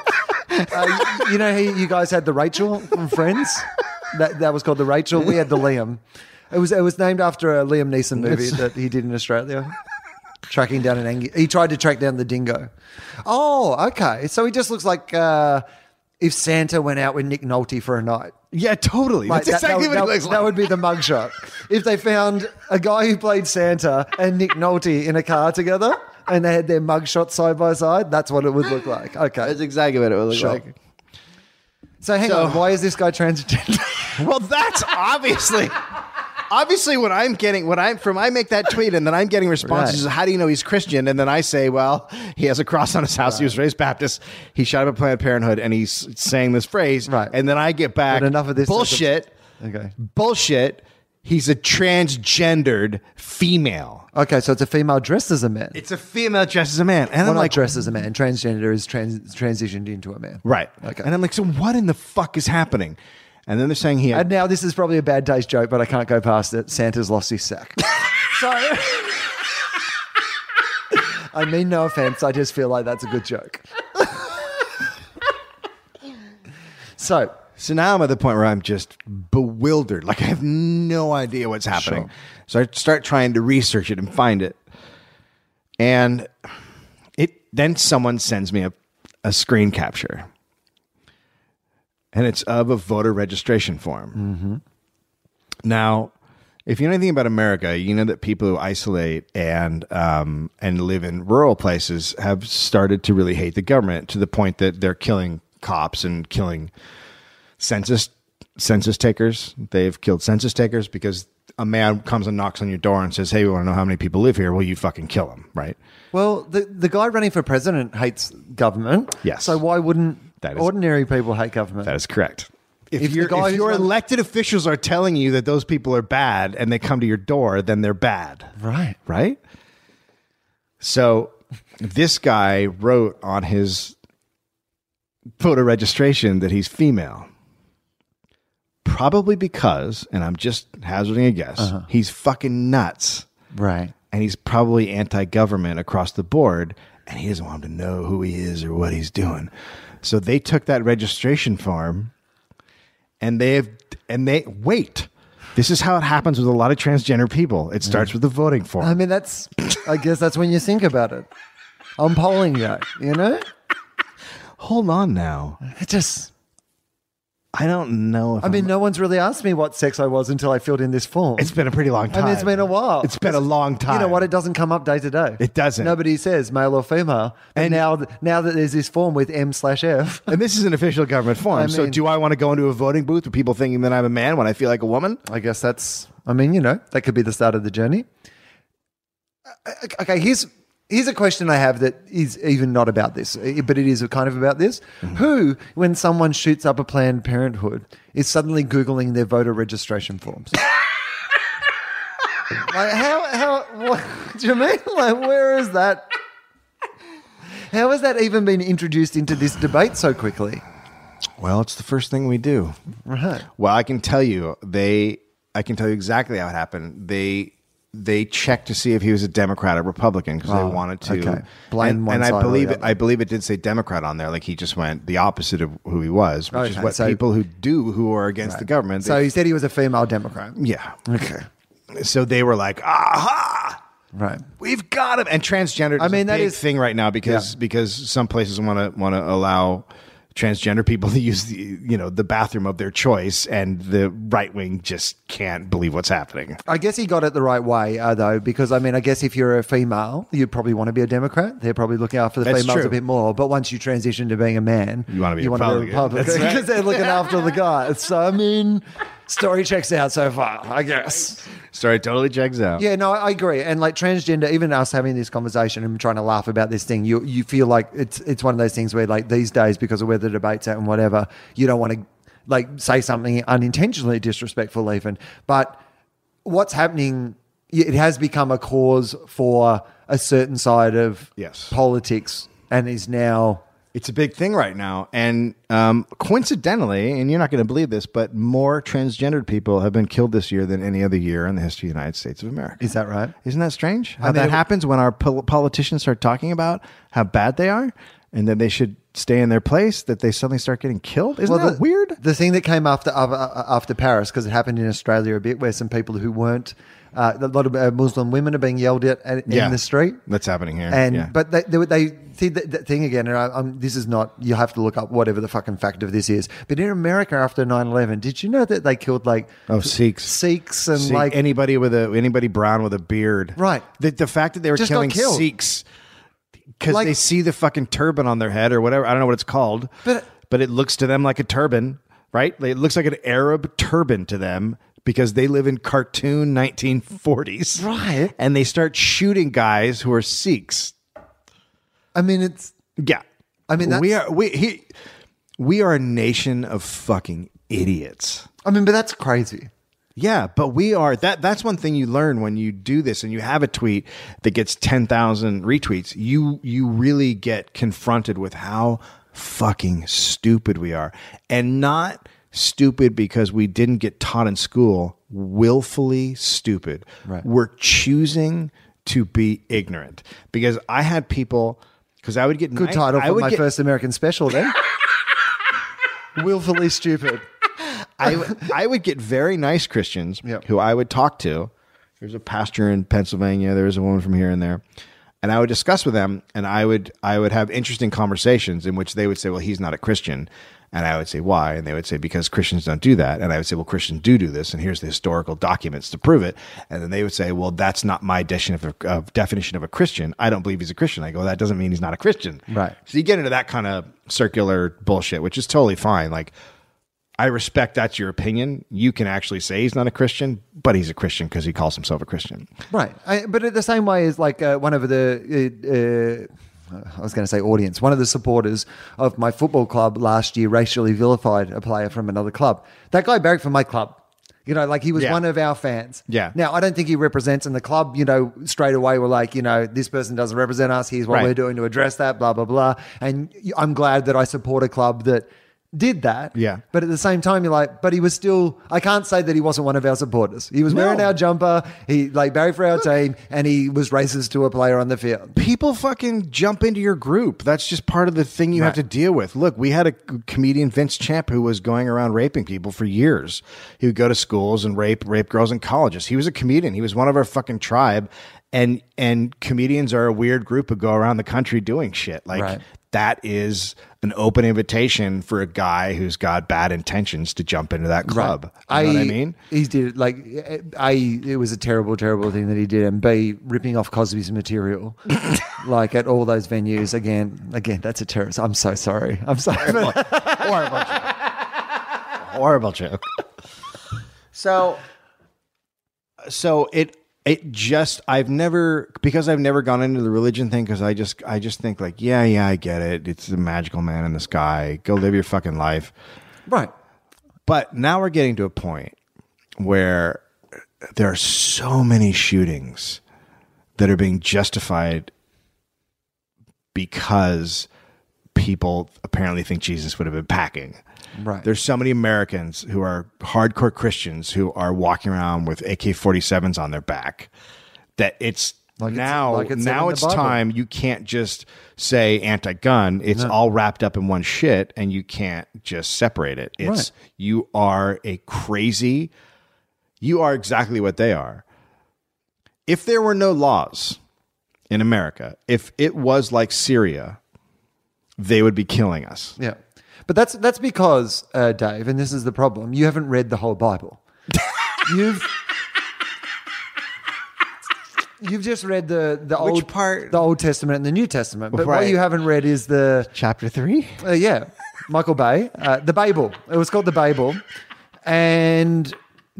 Uh, you- know how you guys had the Rachel from Friends? That, that was called the Rachel. We had the Liam. It was it was named after a Liam Neeson movie that he did in Australia. Tracking down an ang- he tried to track down the dingo. Oh, okay. So he just looks like uh, if Santa went out with Nick Nolte for a night. Yeah, totally. Like, That's that- that exactly would- what that, he looks like. that would be the mugshot. If they found a guy who played Santa and Nick Nolte in a car together and they had their mugshot side by side, that's what it would look like. Okay. That's exactly what it would look Sure. like. So hang So- on, why is this guy transgender? Well, that's obviously. Obviously, when I'm getting when I'm from, I make that tweet and then I'm getting responses. Right. How do you know he's Christian? And then I say, well, he has a cross on his house. He was raised Baptist. He shot up a Planned Parenthood, and he's saying this phrase. Right. And then I get back. But enough of this. bullshit. okay. Bullshit. He's a transgendered female. Okay, so it's a female dressed as a man. It's a female dressed as a man, and well, I'm like, dressed as a man. Transgender is trans- transitioned into a man. right? Okay. And I'm like, so what in the fuck is happening? And then they're saying here. And now this is probably a bad taste joke, but I can't go past it. Santa's lost his sack. so I mean no offense. I just feel like that's a good joke. so So now I'm at the point where I'm just bewildered. Like I have no idea what's happening. Sure. So I start trying to research it and find it. And it then someone sends me a, a screen capture. And it's of a voter registration form. Now, if you know anything about America, you know that people who isolate and um, and live in rural places have started to really hate the government to the point that they're killing cops and killing census census takers. They've killed census takers because a man comes and knocks on your door and says, "Hey, we want to know how many people live here." Well, you fucking kill him, right? Well, the the guy running for president hates government. Yes. So why wouldn't That is- ordinary people hate government? That is correct. If, If the your if your run- elected officials are telling you that those people are bad and they come to your door, then they're bad, right. right? So this guy wrote on his voter registration that he's female. Probably because, and I'm just hazarding a guess, Uh-huh. he's fucking nuts Right. and he's probably anti-government across the board and he doesn't want him to know who he is or what he's doing so they took that registration form and they have and they wait this is how it happens with a lot of transgender people it starts with the voting form I mean, that's. I guess that's when you think about it. I'm polling you. You know, hold on now it just. I don't know if I mean, I'm- no one's really asked me what sex I was until I filled in this form. it's been a pretty long time I mean, it's been a while. it's been a long time You know what? It doesn't come up day to day. It doesn't. Nobody says male or female. And now, now that there's this form with M slash F, and this is an official government form I so mean- do i want to go into a voting booth with people thinking that i'm a man when i feel like a woman I guess that's. I mean, you know, that could be the start of the journey. Uh, Okay, here's here's a question I have that is even not about this, eh, but it is kind of about this. Mm-hmm. Who, when someone shoots up a Planned Parenthood, is suddenly googling their voter registration forms? like how how what do you mean? Like where is that? How has that even been introduced into this debate so quickly? well it's the first thing we do Right. Well, I can tell you they. I can tell you exactly how it happened. They they checked to see if he was a Democrat or Republican because Oh, they wanted to. okay. Blame and, one and I believe it. I believe it did say Democrat on there. Like he just went the opposite of who he was, oh, which is what so- people who do who are against the government. So they- he said he was a female Democrat. yeah. Okay. So they were like, aha. Right. We've got him, and transgender. I is mean, a that big is- thing right now because Yeah. because some places want to want to allow transgender people to use the you know the bathroom of their choice, and the right wing just can't believe what's happening. I guess he got it the right way, uh, though, because I mean, I guess if you're a female, you'd probably want to be a Democrat. They're probably looking after the That's females true. a bit more. But once you transition to being a man, You wanna be a Republican. Republican That's right. because they're looking after the guys. So I mean, story checks out so far, I guess. Story totally checks out. Yeah, no, I agree. And like transgender, even us having this conversation and trying to laugh about this thing, you you feel like it's it's one of those things where like these days, because of where the debate's at and whatever, you don't want to like say something unintentionally disrespectful even. But what's happening? It has become a cause for a certain side of Yes. politics, and is now It's a big thing right now. And um, coincidentally, and you're not going to believe this, but more transgendered people have been killed this year than any other year in the history of the United States of America. is that right? Isn't that strange? How mean, that it- happens when our pol- politicians start talking about how bad they are and that they should stay in their place, that they suddenly start getting killed? Isn't that the, weird? The thing that came after after, after Paris, because it happened in Australia a bit, where some people who weren't uh, a lot of uh, Muslim women are being yelled at, at in the street. That's happening here. And yeah. but they they, they see the, the thing again. And I, I'm, this is not. You have to look up whatever the fucking fact of this is. But in America after 9/11, did you know that they killed like Oh, Sikhs. Sikhs and See, like anybody with a anybody brown with a beard, Right. The, the fact that they were Just killing. Sikhs because Like- they see the fucking turban on their head or whatever. I don't know what it's called, But- but it looks to them like a turban, right? It looks like an Arab turban to them because they live in cartoon 1940s, Right. And they start shooting guys who are Sikhs. I mean, it's Yeah, I mean, we are we he, we are a nation of fucking idiots. I mean, but that's crazy. Yeah, but we are that that's one thing you learn when you do this and you have a tweet that gets 10,000 retweets. You you really get confronted with how fucking stupid we are. And not stupid because we didn't get taught in school, willfully stupid. Right. We're choosing to be ignorant. Because I had people because I would get Good title I for my get- first American special. Then, willfully stupid. I, w- I would get very nice Christians Yep. who I would talk to. There's a pastor in Pennsylvania. There's a woman from here and there, and I would discuss with them, and I would I would have interesting conversations in which they would say, "Well, he's not a Christian," and I would say, "Why?" And they would say, "Because Christians don't do that." And I would say, "Well, Christians do do this, and here's the historical documents to prove it." And then they would say, "Well, that's not my definition of a, definition of a Christian. I don't believe he's a Christian." I go, "That doesn't mean he's not a Christian." Right. So you get into that kind of circular bullshit, which is totally fine. Like I respect that's your opinion. You can actually say he's not a Christian, but he's a Christian because he calls himself a Christian. Right. I, but in the same way as like uh, one of the. Uh, uh, I was going to say audience. One of the supporters of my football club last year racially vilified a player from another club. That guy barracked for my club. You know, like he was Yeah. one of our fans. Yeah. Now, I don't think he represents in the club, you know, straight away we're like, you know, this person doesn't represent us. Here's what Right. we're doing to address that, blah, blah, blah. And I'm glad that I support a club that did that. Yeah. But at the same time, you're like, but he was still, I can't say that he wasn't one of our supporters. He was No. wearing our jumper. He like Barry for our team and he was racist to a player on the field. people fucking jump into your group. That's just part of the thing you have to deal with. Look, we had a comedian Vince Champ who was going around raping people for years. He would go to schools and rape rape girls in colleges. He was a comedian. He was one of our fucking tribe. And and comedians are a weird group who go around the country doing shit. Like Right. that is an open invitation for a guy who's got bad intentions to jump into that club. You know what I mean? He did like I. It was a terrible, terrible thing that he did, and b ripping off Cosby's material, like at all those venues. Again, again, that's a terrorist. I'm so sorry. I'm sorry. horrible joke. horrible joke. So, so it it just I've never because I've never gone into the religion thing because I just I just think like yeah yeah I get it it's the magical man in the sky go live your fucking life right. but now we're getting to a point where there are so many shootings that are being justified because people apparently think Jesus would have been packing. Right. There's so many Americans who are hardcore Christians who are walking around with AK-47s on their back that it's Like it's- now like it's now it's time you can't just say anti-gun it's all wrapped up in one shit and you can't just separate it it's Right. you are a crazy you are exactly what they are if there were no laws in america if it was like syria they would be killing us Yeah. But that's that's because uh, Dave, and this is the problem. You haven't read the whole Bible. You've you've just read the the Which old part? the Old Testament and the New Testament. But what you haven't read is the chapter 3 uh, yeah Michael Bay, uh, the Babel. It was called the Babel, and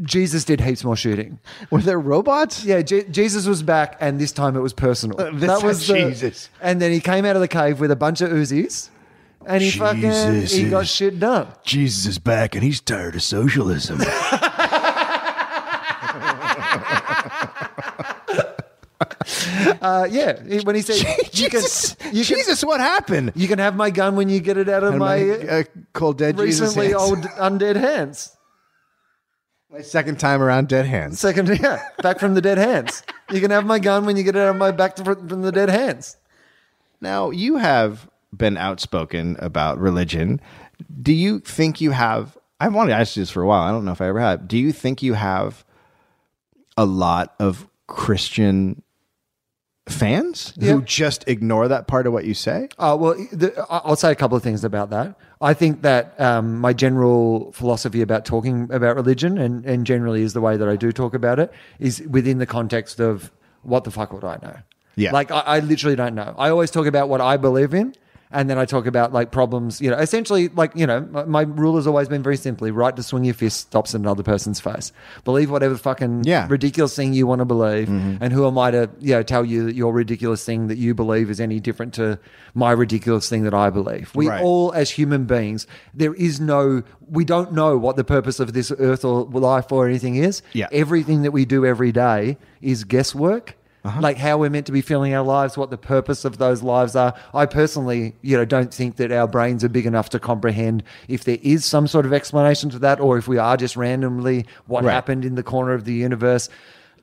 Jesus did heaps more shooting. were there robots Yeah, Je- Jesus was back, and this time it was personal. this that was time Jesus. And then he came out of the cave with a bunch of Uzis, and he fucking Jesus he got is- shit done. jesus is back and he's tired of socialism Uh, yeah, he- when he said you can, jesus you can, jesus what happened you can have my gun when you get it out of my, uh, cold dead Jesus recently hands. old undead hands. my second time around dead hands Second, yeah, back from the dead hands. You can have my gun when you get it out of my back to, from the dead hands. Now, you have been outspoken about religion. Do you think you have? I've wanted to ask you this for a while. I don't know if I ever have. Do you think you have a lot of Christian fans Yeah. who just ignore that part of what you say? Uh, well, the, I'll say a couple of things about that. I think that um, my general philosophy about talking about religion, and, and generally is the way that I do talk about it, is within the context of what the fuck would I know? Yeah. Like, I, I literally don't know. I always talk about what I believe in, and then I talk about like problems, you know, essentially, like, you know, my, my rule has always been very simply right to swing your fist stops in another person's face. Believe whatever fucking Yeah. ridiculous thing you want to believe. Mm-hmm. And who am I to, you know, tell you that your ridiculous thing that you believe is any different to my ridiculous thing that I believe? We Right. all, as human beings, there is no, we don't know what the purpose of this earth or life or anything is. Yeah. Everything that we do every day is guesswork. Uh-huh. Like how we're meant to be filling our lives, what the purpose of those lives are. I personally, you know, don't think that our brains are big enough to comprehend if there is some sort of explanation to that, or if we are just randomly what Right. happened in the corner of the universe.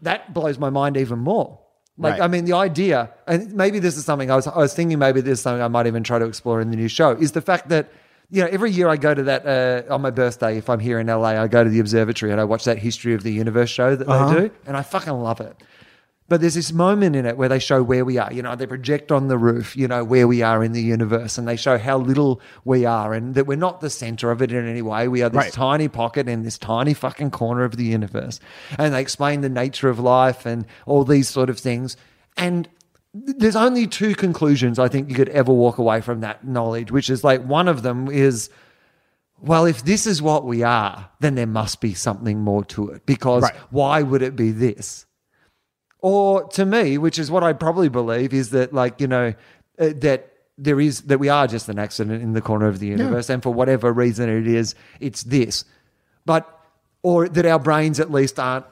That blows my mind even more. Like, Right. I mean, the idea, and maybe this is something I was, I was thinking maybe this is something I might even try to explore in the new show, is the fact that, you know, every year I go to that, uh, on my birthday, if I'm here in LA, I go to the observatory and I watch that History of the Universe show that they do, and I fucking love it. But there's this moment in it where they show where we are. You know, they project on the roof, you know, where we are in the universe, and they show how little we are, and that we're not the center of it in any way. We are this Right. tiny pocket in this tiny fucking corner of the universe. And they explain the nature of life and all these sort of things. And there's only two conclusions I think you could ever walk away from that knowledge, which is like one of them is well, if this is what we are, then there must be something more to it. Because Right. why would it be this? Or to me, which is what I probably believe, is that like you know uh, that there is that we are just an accident in the corner of the universe, and for whatever reason it is, it's this. But or that our brains at least aren't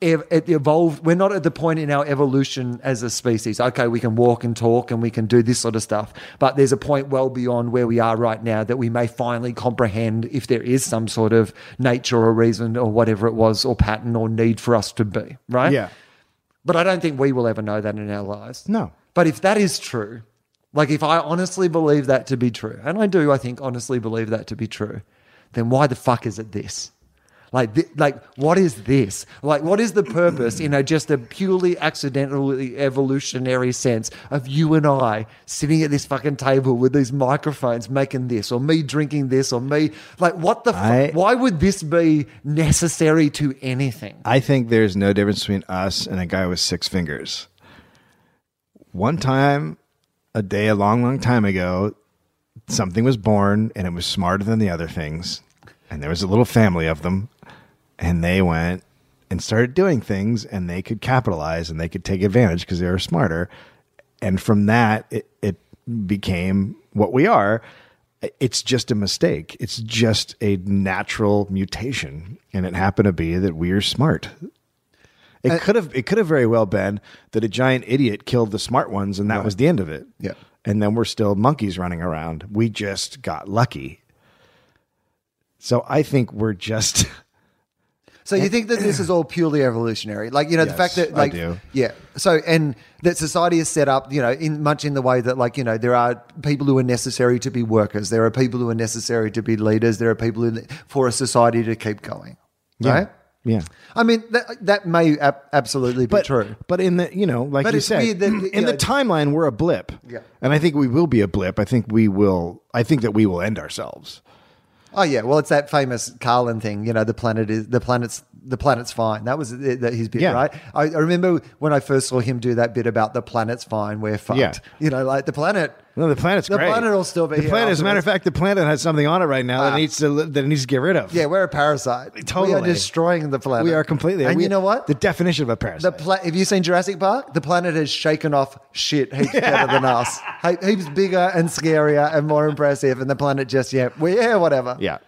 evolved. We're not at the point in our evolution as a species. Okay, we can walk and talk and we can do this sort of stuff, but there's a point well beyond where we are right now that we may finally comprehend if there is some sort of nature or reason or whatever it was or pattern or need for us to be. Right? Yeah. But I don't think we will ever know that in our lives. No. But if that is true, like if I honestly believe that to be true, and I do, I think honestly believe that to be true, then why the fuck is it this? Like, thi- like, what is this? Like, what is the purpose in a just a purely accidentally evolutionary sense of you and I sitting at this fucking table with these microphones making this, or me drinking this, or me like, what the? Fu- why would this be necessary to anything? I think there's no difference between us and a guy with six fingers. One time, a day, a long, long time ago, something was born and it was smarter than the other things. And there was a little family of them. And they went and started doing things and they could capitalize and they could take advantage because they were smarter. And from that, it, it became what we are. It's just a mistake. It's just a natural mutation. And it happened to be that we're smart. It uh, could have it could have very well been that a giant idiot killed the smart ones and that was the end of it. Yeah. And then we're still monkeys running around. We just got lucky. So I think we're just So you think that this is all purely evolutionary? Like, you know, the Yes, fact that I like do. yeah. So and that society is set up, you know, in much in the way that like, you know, there are people who are necessary to be workers. There are people who are necessary to be leaders. There are people who, for a society to keep going. Right? yeah. I mean, that, that may ab- absolutely be But true. but in the you know like But you it's said weird that, you in know- the timeline we're a blip. Yeah. And I think we will be a blip. I think we will I think that we will end ourselves. Oh yeah, well, it's that famous Carlin thing. You know, the planet is the planet's the planet's fine. That was his bit, Yeah. right? I, I remember when I first saw him do that bit about the planet's fine. We're fucked. Yeah. You know, like the planet. No, the planet's great. The great. planet will still be The here planet, as a matter of fact, the planet has something on it right now Ah. that needs to that it needs to get rid of. Yeah, we're a parasite. We Totally. are destroying the planet. we are completely. And we- you know what? The definition of a The parasite. pla- have you seen Jurassic Park? The planet has shaken off shit heaps better than us. He- Heaps bigger and scarier and more impressive, and the planet just yeah, we yeah, whatever. yeah.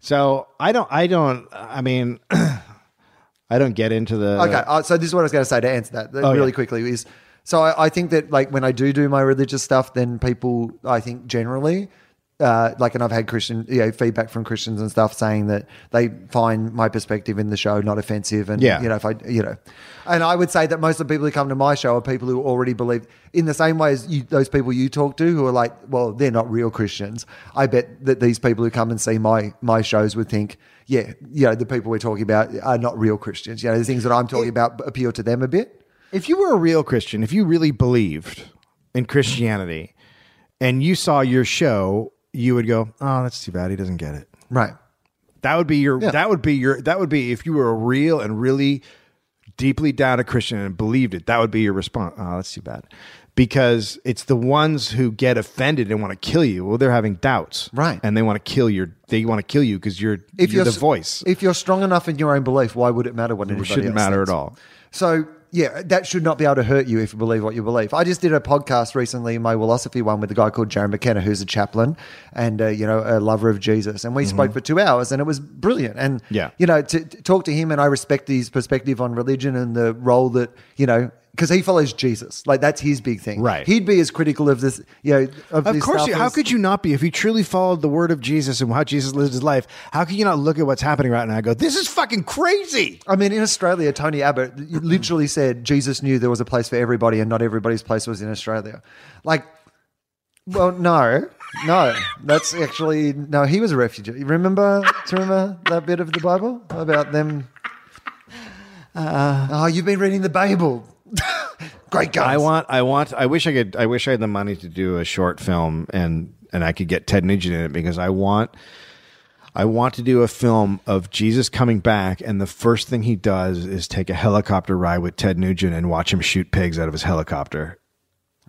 So I don't. I don't. I mean, I don't get into the. Okay, uh, so this is what I was going to say to answer that uh, Oh, really yeah. quickly is so I, I think that like when I do do my religious stuff, then people I think generally. Uh, like, and I've had Christian, you know, feedback from Christians and stuff saying that they find my perspective in the show not offensive, and Yeah. you know, if I, you know, and I would say that most of the people who come to my show are people who already believe in the same way as you, those people you talk to who are like, well, they're not real Christians. I bet that these people who come and see my my shows would think, yeah, you know, the people we're talking about are not real Christians. You know, the things that I'm talking about appeal to them a bit. If you were a real Christian, if you really believed in Christianity, and you saw your show, you would go, "Oh, that's too bad. He doesn't get it." Right. That would be your. Yeah. That would be your. That would be if you were a real and really deeply down a Christian and believed it. That would be your response. Oh, that's too bad, because it's the ones who get offended and want to kill you. Well, they're having doubts, Right. And they want to kill your. They want to kill you because you're. if you're, the voice. If you're strong enough in your own belief, why would it matter what It anybody shouldn't else matter thinks? at all. So yeah, that should not be able to hurt you if you believe what you believe. I just did a podcast recently, my philosophy one, with a guy called Jarrod McKenna, who's a chaplain and uh, you know a lover of Jesus, and we spoke for two hours, and it was brilliant. And Mm-hmm. Yeah. you know, to, to talk to him, and I respect his perspective on religion and the role that you know. Because he follows Jesus, like that's his big thing. Right. He'd be as critical of this, you know, of, Of course, you, how could you not be if you truly followed the word of Jesus and how Jesus lived his life? How could you not look at what's happening right now and go, "This is fucking crazy"? I mean, in Australia, Tony Abbott literally said Jesus knew there was a place for everybody and not everybody's place was in Australia. Like, well, no, no, that's actually, no, he was a refugee. You Remember, do remember that bit of the Bible about them? Uh, oh, you've been reading the Bible. Great guys. I want, I want, I wish I could, I wish I had the money to do a short film and and I could get Ted Nugent in it because I want, I want to do a film of Jesus coming back and the first thing he does is take a helicopter ride with Ted Nugent and watch him shoot pigs out of his helicopter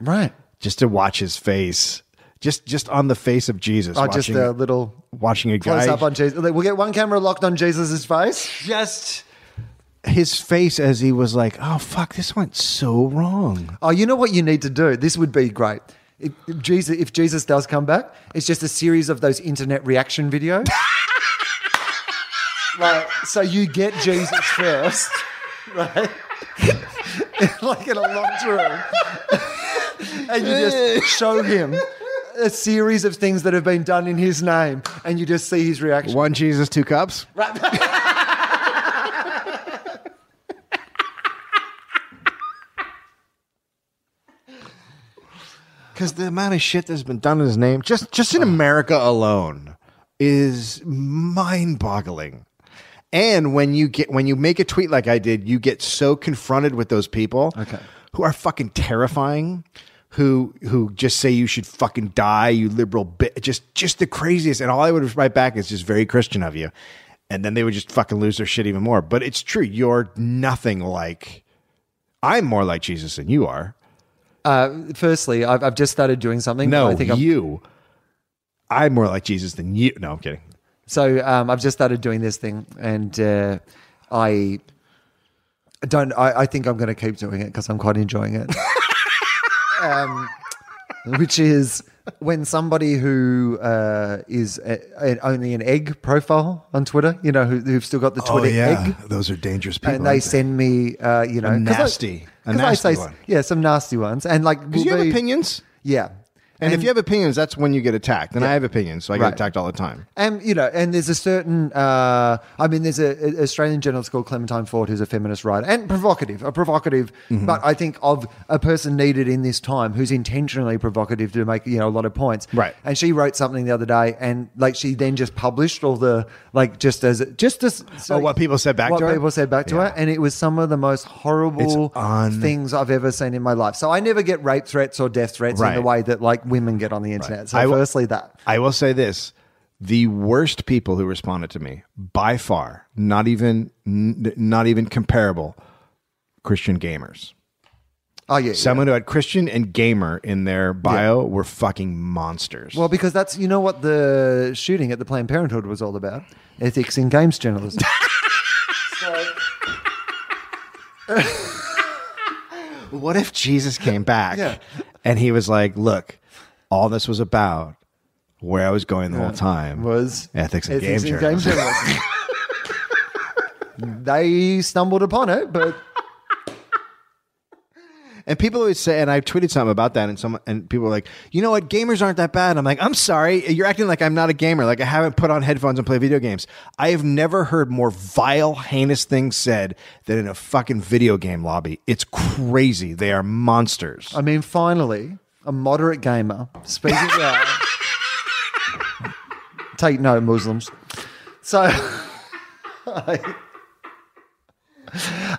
Right. just to watch his face just just on the face of Jesus. Oh, just a little watching a close guy up on Jesus. We'll get one camera locked on Jesus' face. just his face as he was like, "Oh fuck, this went so wrong." Oh, you know what you need to do? This would be great. If, if Jesus, if Jesus does come back, it's just a series of those internet reaction videos. right. So you get Jesus first, right? like in a locked room, and you just show him a series of things that have been done in his name, and you just see his reaction. One Jesus, two cups. Because the amount of shit that's been done in his name, just just in America alone, is mind-boggling. And when you get when you make a tweet like I did, you get so confronted with those people Okay. who are fucking terrifying, who who just say you should fucking die, you liberal bit, just just the craziest. And all I would write back is just very Christian of you, and then they would just fucking lose their shit even more. But it's true, you're nothing like. I'm more like Jesus than you are. Uh, firstly, I've, I've just started doing something. No, I think I'm, you. I'm more like Jesus than you. No, I'm kidding. So um, I've just started doing this thing, and uh, I don't. I, I think I'm going to keep doing it because I'm quite enjoying it. um, which is when somebody who uh, is a, a- only an egg profile on Twitter, you know, who, who've still got the Twitter egg, those are dangerous people. and they send me, uh, you know, nasty- a 'cause I say- one. yeah, some nasty ones, and like, Because you will have be- opinions, yeah. And, if you have opinions, that's when you get attacked. And I have opinions, so I get Right. attacked all the time. And you know, and there's a certain. Uh, I mean, there's a, a Australian journalist called Clementine Ford who's a feminist writer and provocative, a provocative, Mm-hmm. but I think of a person needed in this time who's intentionally provocative to make you know a lot of points. Right. And she wrote something the other day, and like she then just published all the like just as just as so Oh, what people said back what to her? people said back to Yeah. her, and it was some of the most horrible un- things I've ever seen in my life. So I never get rape threats or death threats in the way that like women get on the internet. So I will- firstly, that. I will say this: the worst people who responded to me, by far, not even n- not even comparable, Christian gamers. Oh yeah, yeah. Someone who had Christian and gamer in their bio were fucking monsters. Well, because that's you know what the shooting at the Planned Parenthood was all about: ethics in games journalism. what if Jesus came back Yeah. and he was like, "Look, all this was about where I was going the whole time was ethics and ethics game journalism." journalism. they stumbled upon it, but And people always say, and I tweeted something about that, and some and people were like, you know what, gamers aren't that bad. I'm like, I'm sorry, you're acting like I'm not a gamer. Like I haven't put on headphones and play video games. I have never heard more vile, heinous things said than in a fucking video game lobby. It's crazy. They are monsters. I mean, finally, a moderate gamer speaking out. Take note, Muslims. So,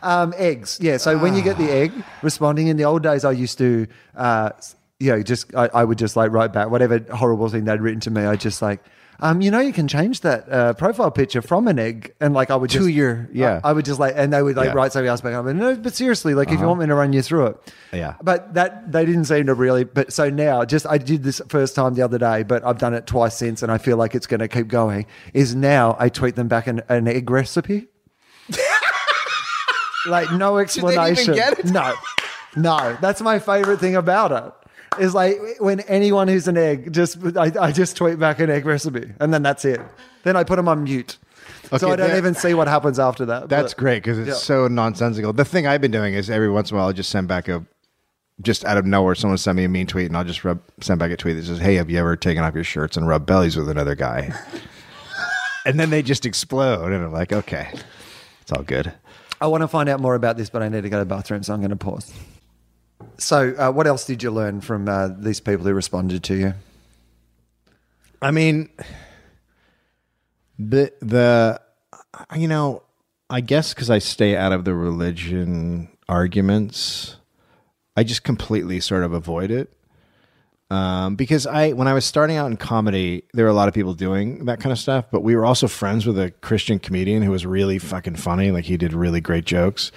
um, eggs. Yeah. So when you get the egg, responding in the old days, I used to, uh, you know, just I, I would just like write back whatever horrible thing they'd written to me. I just like. Um, you know, you can change that uh, profile picture from an egg, and like I would To just your- yeah. I, I would just like, and they would like Yeah. write something else back. I'm like, no, but seriously, like if you want me to run you through it, Yeah. But that they didn't seem to really. But so now, just I did this first time the other day, but I've done it twice since, and I feel like it's going to keep going. Is now I tweet them back an, an egg recipe, like no explanation. get it? No, no. That's my favorite thing about it. Is like when anyone who's an egg, just I, I just tweet back an egg recipe, and then that's it. Then I put them on mute, so I don't that- even see what happens after that. That's But- great because it's Yeah. so nonsensical. The thing I've been doing is every once in a while I just send back a, just out of nowhere, someone send me a mean tweet and I'll just rub, send back a tweet that says, "Hey, have you ever taken off your shirts and rubbed bellies with another guy?" and then they just explode, and I'm like, okay, it's all good. I want to find out more about this, but I need to go to the bathroom, so I'm going to pause. So, uh, what else did you learn from uh, these people who responded to you? I mean, the the you know, I guess because I stay out of the religion arguments, I just completely sort of avoid it. Um, because I, when I was starting out in comedy, there were a lot of people doing that kind of stuff, but we were also friends with a Christian comedian who was really fucking funny. Like he did really great jokes.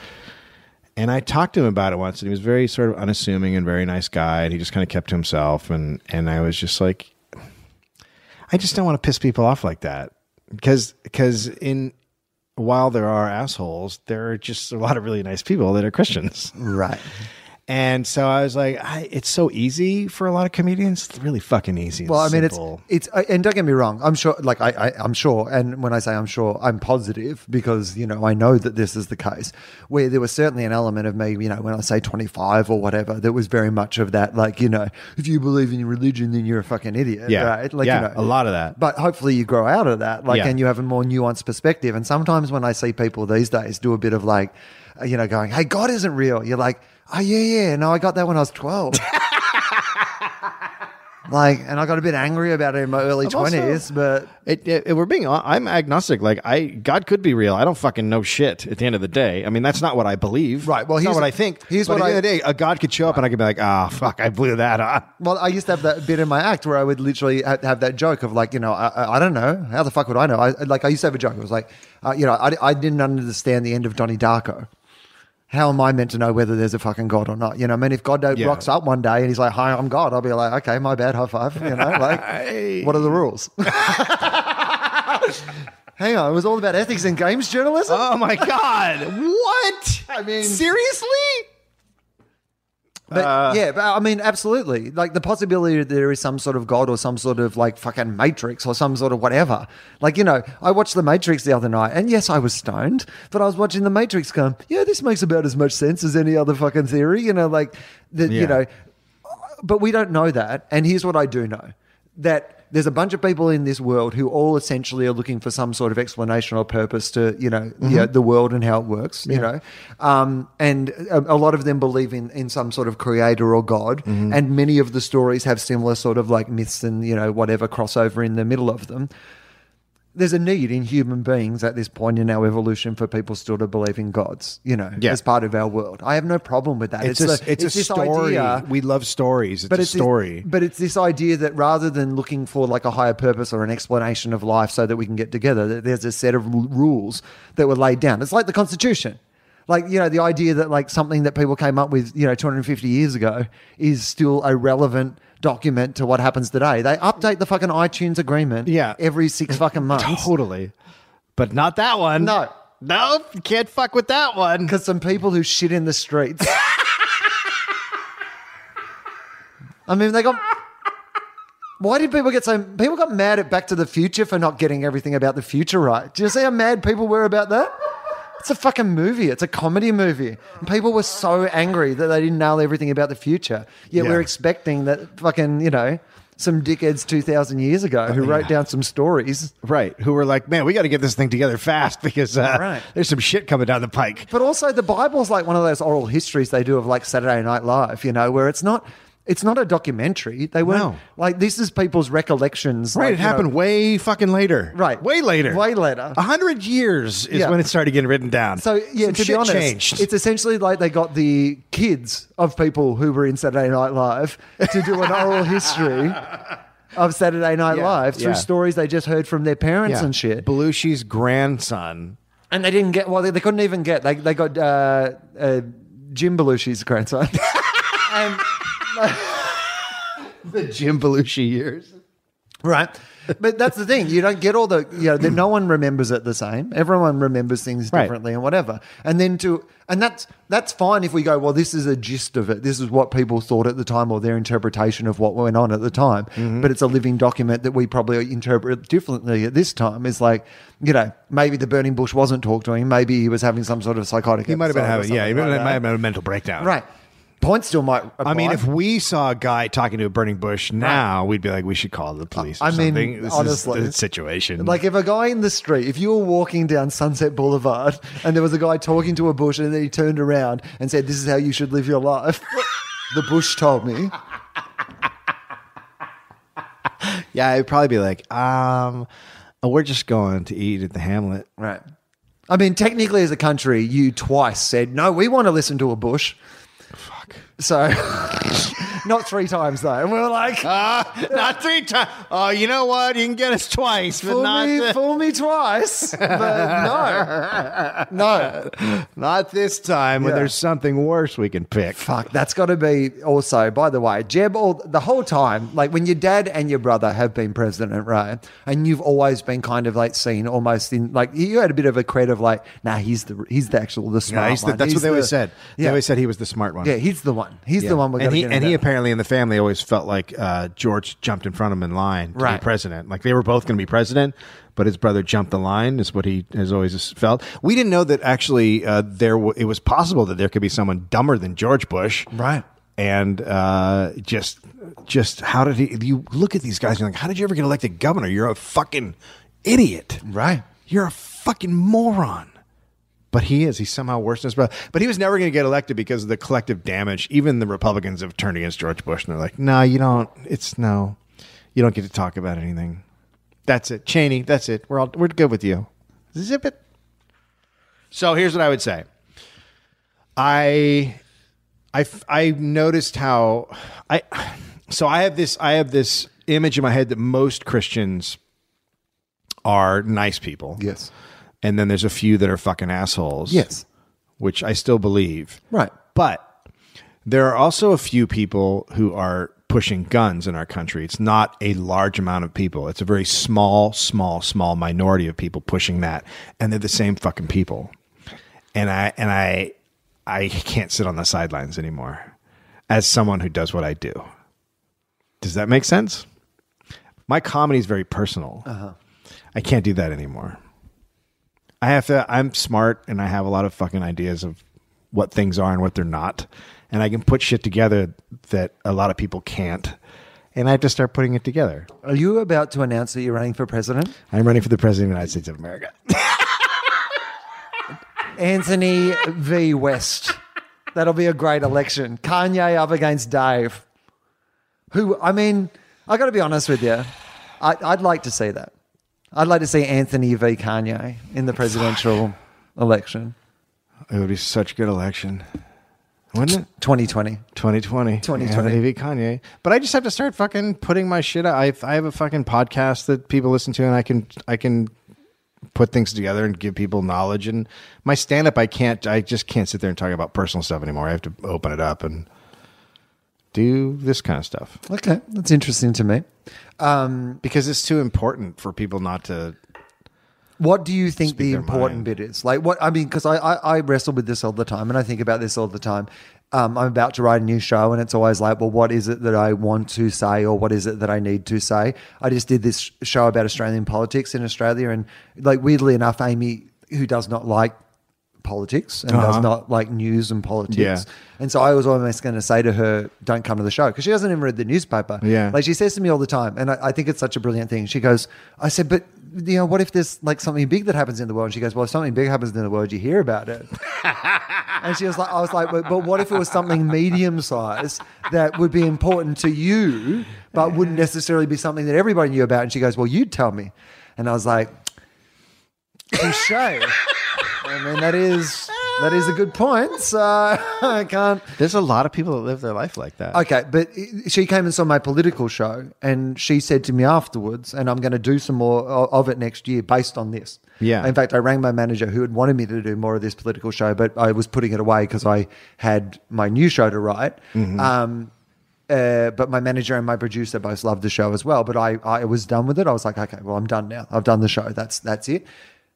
And I talked to him about it once, and he was very sort of unassuming and very nice guy, and he just kind of kept to himself. And and I was just like, I just don't want to piss people off like that because because in while there are assholes, there are just a lot of really nice people that are Christians. Right. And so I was like, I, it's so easy for a lot of comedians. It's really fucking easy. Well, I mean, simple. it's it's and don't get me wrong. I'm sure, like I, I I'm sure, and when I say I'm sure, I'm positive because you know I know that this is the case. Where there was certainly an element of me, you know, when I say 25 or whatever, that was very much of that, like you know, if you believe in your religion, then you're a fucking idiot, Yeah. right? Like Yeah, you know, a lot of that. But hopefully you grow out of that, like, Yeah. and you have a more nuanced perspective. And sometimes when I see people these days do a bit of like, uh, you know, going, "Hey, God isn't real," you're like, "Oh yeah, yeah, no, I got that when I was 12." Like, and I got a bit angry about it in my early twenties, but It, it, we're being, I'm agnostic. Like I, God could be real. I don't fucking know shit. At the end of the day, I mean, that's not what I believe. Right, well, It's not what I think. here's but what at the end I- of the day, a God could show up, and I could be like, ah, fuck, I blew that up. well, I used to have that bit in my act where I would literally ha- have that joke of like, you know, I, I- I don't know how the fuck would I know? I like I used to have a joke. It was like, uh, you know, I, I didn't understand the end of Donnie Darko. How am I meant to know whether there's a fucking God or not? You know, I mean, if God Yeah. rocks up one day and he's like, "Hi, I'm God," I'll be like, "Okay, my bad, high five." You know, like, what are the rules? Hang on, it was all about ethics and games journalism. Oh my god! what? I mean- seriously? But Uh, yeah, but I mean, absolutely. Like the possibility that there is some sort of God or some sort of like fucking Matrix or some sort of whatever. Like, you know, I watched The Matrix the other night and yes, I was stoned, but I was watching The Matrix going, yeah, this makes about as much sense as any other fucking theory, you know, like, the, Yeah. you know, but we don't know that. And here's what I do know that there's a bunch of people in this world who all essentially are looking for some sort of explanation or purpose to, you know, Mm-hmm. yeah, the world and how it works, you know. Um, and a, a lot of them believe in, in some sort of creator or God. Mm-hmm. And many of the stories have similar sort of like myths and, you know, whatever crossover in the middle of them. There's a need in human beings at this point in our evolution for people still to believe in gods, you know, Yeah. as part of our world. I have no problem with that. It's, a, the- it's, a story. idea- we love stories. It's a it's this- story. but it's this idea that rather than looking for like a higher purpose or an explanation of life so that we can get together, that there's a set of r- rules that were laid down. It's like the Constitution. Like, you know, the idea that like something that people came up with, you know, 250 years ago is still a relevant document to what happens today. They update the fucking iTunes agreement Yeah. every six fucking months. totally. But not that one. No. No, you can't fuck with that one. Because some people who shit in the streets. I mean, they got. Why did people get so? People got mad at Back to the Future for not getting everything about the future right. Do you see how mad people were about that? It's a fucking movie. It's a comedy movie. And people were so angry that they didn't nail everything about the future. Yet Yeah. we're expecting that fucking, you know, some dickheads 2,000 years ago who wrote down some stories Right. Who were like, man, we got to get this thing together fast because uh, Right. there's some shit coming down the pike. But also, the Bible's like one of those oral histories they do of like Saturday Night Live, you know, where it's not. It's not a documentary. They weren't No. like this is people's recollections. Right. like, it you know- happened way fucking later. Right. Way later. Way later. A hundred years is Yeah. when it started getting written down. So yeah, Some to shit be honest, changed. it's essentially like they got the kids of people who were in Saturday Night Live to do an oral history of Saturday Night Yeah, Live through yeah. stories they just heard from their parents and shit. Belushi's grandson. And they didn't get well. They, they couldn't even get. They they got uh, uh, Jim Belushi's grandson. and The Jim Belushi years. Right. But that's the thing. You don't get all the, you know, no one remembers it the same. Everyone remembers things Right. differently and whatever. And then to, and that's, that's fine if we go, well, this is a gist of it. This is what people thought at the time or their interpretation of what went on at the time. Mm-hmm. But it's a living document that we probably interpret differently at this time. It's like, you know, maybe the burning bush wasn't talk to him. Maybe he was having some sort of psychotic He might have been having, yeah, he something might, like might have had a mental breakdown. Right. Point still might I mean, if we saw a guy talking to a burning bush now, we'd be like, we should call the police. I mean, something. this honestly. is the situation. Like if a guy in the street, if you were walking down Sunset Boulevard and there was a guy talking to a bush and then he turned around and said, "This is how you should live your life," the bush told me. yeah, it'd probably be like, um, oh, we're just going to eat at the Hamlet. Right. I mean, technically, as a country, you twice said, "No, we want to listen to a bush." So not three times though. And we were like, ah, not three times. Oh, you know what? You can get us twice, but fool not me, fool me twice, but no, no. not this time. When there's something worse we can pick. Fuck, that's got to be also. By the way, Jeb, all the whole time, like when your dad and your brother have been president, right? And you've always been kind of like seen almost in like you had a bit of a cred of like, nah, he's the he's the actual the smart Yeah, the- one. that's He's what they always the- said. They always said he was the smart one. Yeah, he's the one. He's Yeah. the one. We're and gonna he get and he into. Apparently in the family always felt like uh, George jumped in front of him in line to Right. be president. Like they were both going to be president, but his brother jumped the line. Is what he has always felt. We didn't know that actually uh, there w- it was possible that there could be someone dumber than George Bush. Right. And uh, just just how did he? You look at these guys. and You're like, how did you ever get elected governor? You're a fucking idiot. Right. You're a fucking moron. But he is. He's somehow worse than his brother. But he was never going to get elected because of the collective damage. Even the Republicans have turned against George Bush, and they're like, "No, you don't. It's no. You don't get to talk about anything. That's it, Cheney. That's it. We're all we're good with you. Zip it." So here's what I would say. I, I, I noticed how I, so I have this I have this image in my head that most Christians are nice people. Yes. And then there's a few that are fucking assholes. Yes. Which I still believe. Right. But there are also a few people who are pushing guns in our country. It's not a large amount of people. It's a very small, small, small minority of people pushing that. And they're the same fucking people. And I and I I can't sit on the sidelines anymore as someone who does what I do. Does that make sense? My comedy is very personal. Uh-huh. I can't do that anymore. I have to. I'm smart, and I have a lot of fucking ideas of what things are and what they're not, and I can put shit together that a lot of people can't. And I have to start putting it together. Are you about to announce that you're running for president? I'm running for the president of the United States of America. Anthony v. West. That'll be a great election. Kanye up against Dave. Who, I mean, I got to be honest with you. I, I'd like to see that. I'd like to see Anthony v. Kanye in the presidential election. it would be such a good election, wouldn't it? 2020. 2020. 2020. Anthony v. Kanye. But I just have to start fucking putting my shit out. I, I have a fucking podcast that people listen to, and I can I can put things together and give people knowledge. And my stand up, I can't. I just can't sit there and talk about personal stuff anymore. I have to open it up and do this kind of stuff Okay, that's interesting to me. Um, because it's too important for people not to. What do you think the important mind. bit is? Like what I mean, because I, I I wrestle with this all the time, and I think about this all the time. Um, I'm about to write a new show, and it's always like, well, what is it that I want to say, or what is it that I need to say? I just did this show about Australian politics in Australia, and like weirdly enough, Amy, who does not like politics and does Uh-huh. not like news and politics, Yeah. and so I was almost going to say to her, "Don't come to the show," because she doesn't even read the newspaper. Yeah. like she says to me all the time, and I, I think it's such a brilliant thing. She goes, "I said, but you know, what if there's like something big that happens in the world?" And she goes, "Well, if something big happens in the world, you hear about it." and she was like, "I was like, but, but what if it was something medium sized that would be important to you, but wouldn't necessarily be something that everybody knew about?" And she goes, "Well, you'd tell me," and I was like, "Touche." I mean, that is that is a good point. So I can't. There's a lot of people that live their life like that. Okay, but she came and saw my political show, and she said to me afterwards, and I'm going to do some more of it next year based on this. Yeah. In fact, I rang my manager who had wanted me to do more of this political show, but I was putting it away because I had my new show to write. Um, uh, but my manager and my producer both loved the show as well. But I, I was done with it. I was like, okay, well, I'm done now. I've done the show. That's that's it.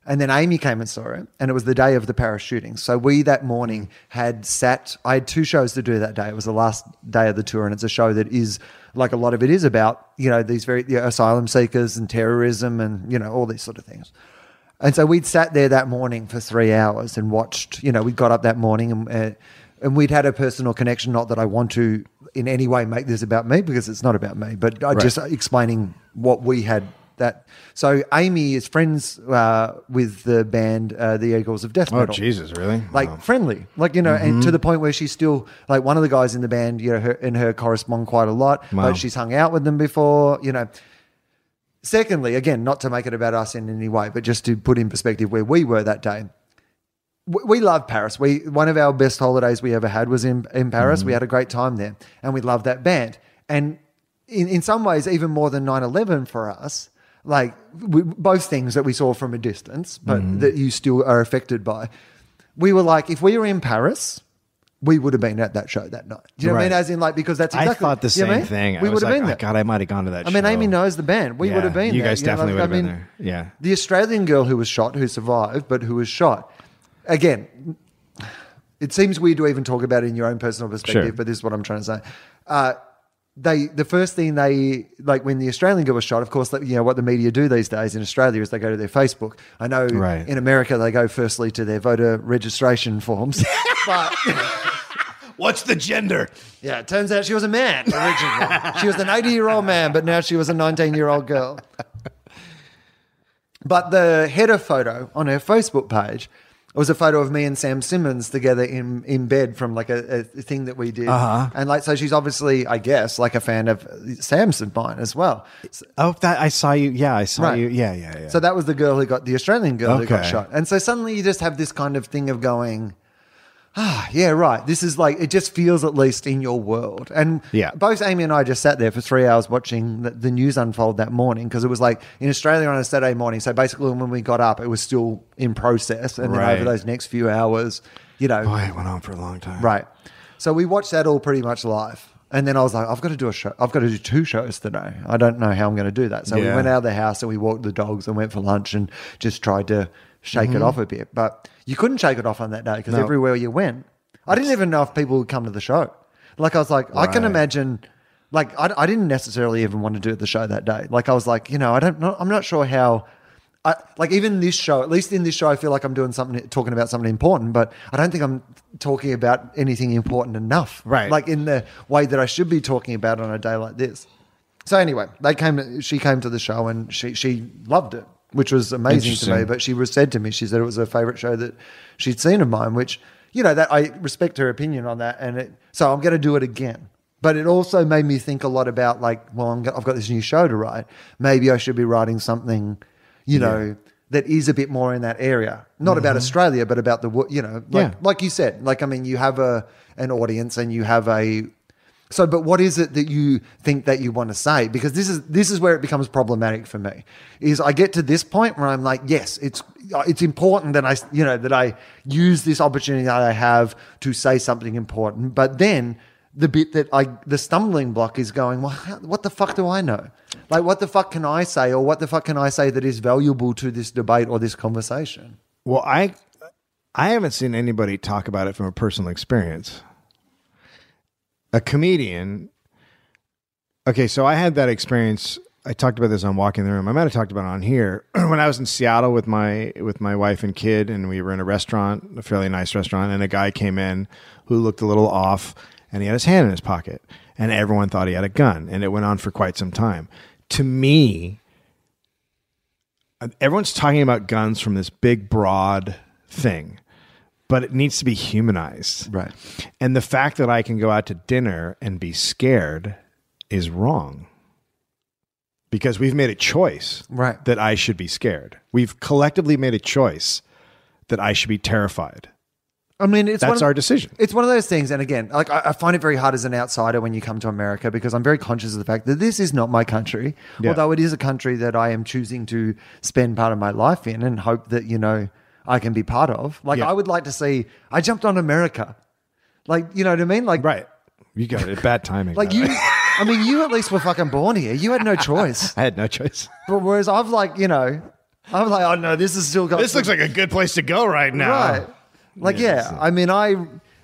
And then Amy came and saw it, and it was the day of the Paris shooting. So we that morning had sat. I had two shows to do that day. It was the last day of the tour, and it's a show that is like a lot of it is about you know these very you know, asylum seekers and terrorism and you know all these sort of things. And so we'd sat there that morning for three hours and watched. You know, we got up that morning and. Uh, and we'd had a personal connection. Not that I want to in any way make this about me because it's not about me, but I just explaining what we had. That so Amy is friends uh, with the band uh, the Eagles of Death Metal. Oh Jesus, really? Like Wow. friendly, like you know, and to the point where she's still like one of the guys in the band. You know, her and her correspond quite a lot. Wow. Like she's hung out with them before. You know, Secondly, again, not to make it about us in any way, but just to put in perspective where we were that day. we we love Paris. We one of our best holidays we ever had was in in Paris. Mm-hmm. We had a great time there, and we loved that band. And in in some ways, even more than 9-11 for us, like we, both things that we saw from a distance, but Mm-hmm. that you still are affected by. We were like, if we were in Paris. We would have been at that show that night. Do you know what I mean? As in, like, because that's exactly. I thought the you know I same mean? thing. We would have like, been "Oh, there. God, I might have gone to that. I mean, show. Amy knows the band. We Yeah, would have been. There. You there, guys know, definitely like, would have I been there. Yeah. The Australian girl who was shot, who survived, but who was shot. Again, it seems weird to even talk about it in your own personal perspective, Sure. but this is what I'm trying to say. Uh, they the first thing they like when the Australian girl was shot. Of course, you know what the media do these days in Australia is they go to their Facebook. I know Right. in America they go firstly to their voter registration forms, but. What's the gender? Yeah, it turns out she was a man originally. she was an 80 year old man, but now she was a 19 year old girl. But the header photo on her Facebook page was a photo of me and Sam Simmons together in, in bed from like a, a thing that we did. Uh-huh. And like, so she's obviously, I guess, like a fan of Sam's and mine as well. So, Oh, that I saw you. Yeah, I saw Right. you. Yeah, yeah, yeah. so that was the girl who got the Australian girl who got shot. And so suddenly you just have this kind of thing of going, ah, yeah, right. This is like, it just feels at least in your world. And Yeah. both Amy and I just sat there for three hours watching the, the news unfold that morning because it was like in Australia on a Saturday morning. So basically, when we got up, it was still in process. And then over those next few hours, you know, Boy, it went on for a long time. Right. So we watched that all pretty much live. And then I was like, I've got to do a show. I've got to do two shows today. I don't know how I'm going to do that. So we went out of the house and we walked the dogs and went for lunch and just tried to shake it off a bit. But you couldn't shake it off on that day because Mm-hmm. No. everywhere you went, I didn't even know if people would come to the show. Like I was like, I can imagine. Like I, I didn't necessarily even want to do the show that day. Like I was like, you know, I don't know. I'm not sure how. I, like even this show, at least in this show, I feel like I'm doing something, talking about something important, but I don't think I'm talking about anything important enough. Right. Like in the way that I should be talking about on a day like this. So anyway, they came. She came to the show and she she loved it, which was amazing to me. But she was said to me, she said it was her favorite show that she'd seen of mine. Which you know that I respect her opinion on that, and it, so I'm going to do it again. But it also made me think a lot about like, well, I'm, I've got this new show to write. Maybe I should be writing something, you know, that is a bit more in that area, not about mm-hmm. Australia, but about the you know, like Yeah. like you said, like I mean, you have a an audience and you have a so, but what is it that you think that you want to say? Because this is this is where it becomes problematic for me. Is I get to this point where I'm like, yes, it's it's important that I you know that I use this opportunity that I have to say something important, but then the bit that I the stumbling block is going, well, how, what the fuck do I know? Like, what the fuck can I say, or what the fuck can I say that is valuable to this debate or this conversation? Well, I I haven't seen anybody talk about it from a personal experience. A comedian. Okay, so I had that experience. I talked about this on Walking the Room. I might have talked about it on here when I was in Seattle with my with my wife and kid, and we were in a restaurant, a fairly nice restaurant, and a guy came in who looked a little off, and he had his hand in his pocket, and everyone thought he had a gun, and it went on for quite some time. To me, everyone's talking about guns from this big broad thing but it needs to be humanized Right. and the fact that i can go out to dinner and be scared is wrong because we've made a choice Right. that i should be scared we've collectively made a choice that i should be terrified I mean, it's that's of- our decision It's one of those things, and again, like I, I find it very hard as an outsider when you come to America because I'm very conscious of the fact that this is not my country, Yeah. although it is a country that I am choosing to spend part of my life in and hope that you know I can be part of. Like Yeah. I would like to see. I jumped on America, like you know what I mean, like right you got it bad timing like you. I mean, you at least were fucking born here. You had no choice. i had no choice But whereas I've like, you know, I'm like, oh no, this is still got. this looks like a good place to go right now Right. Like, yeah, Yeah, I mean, I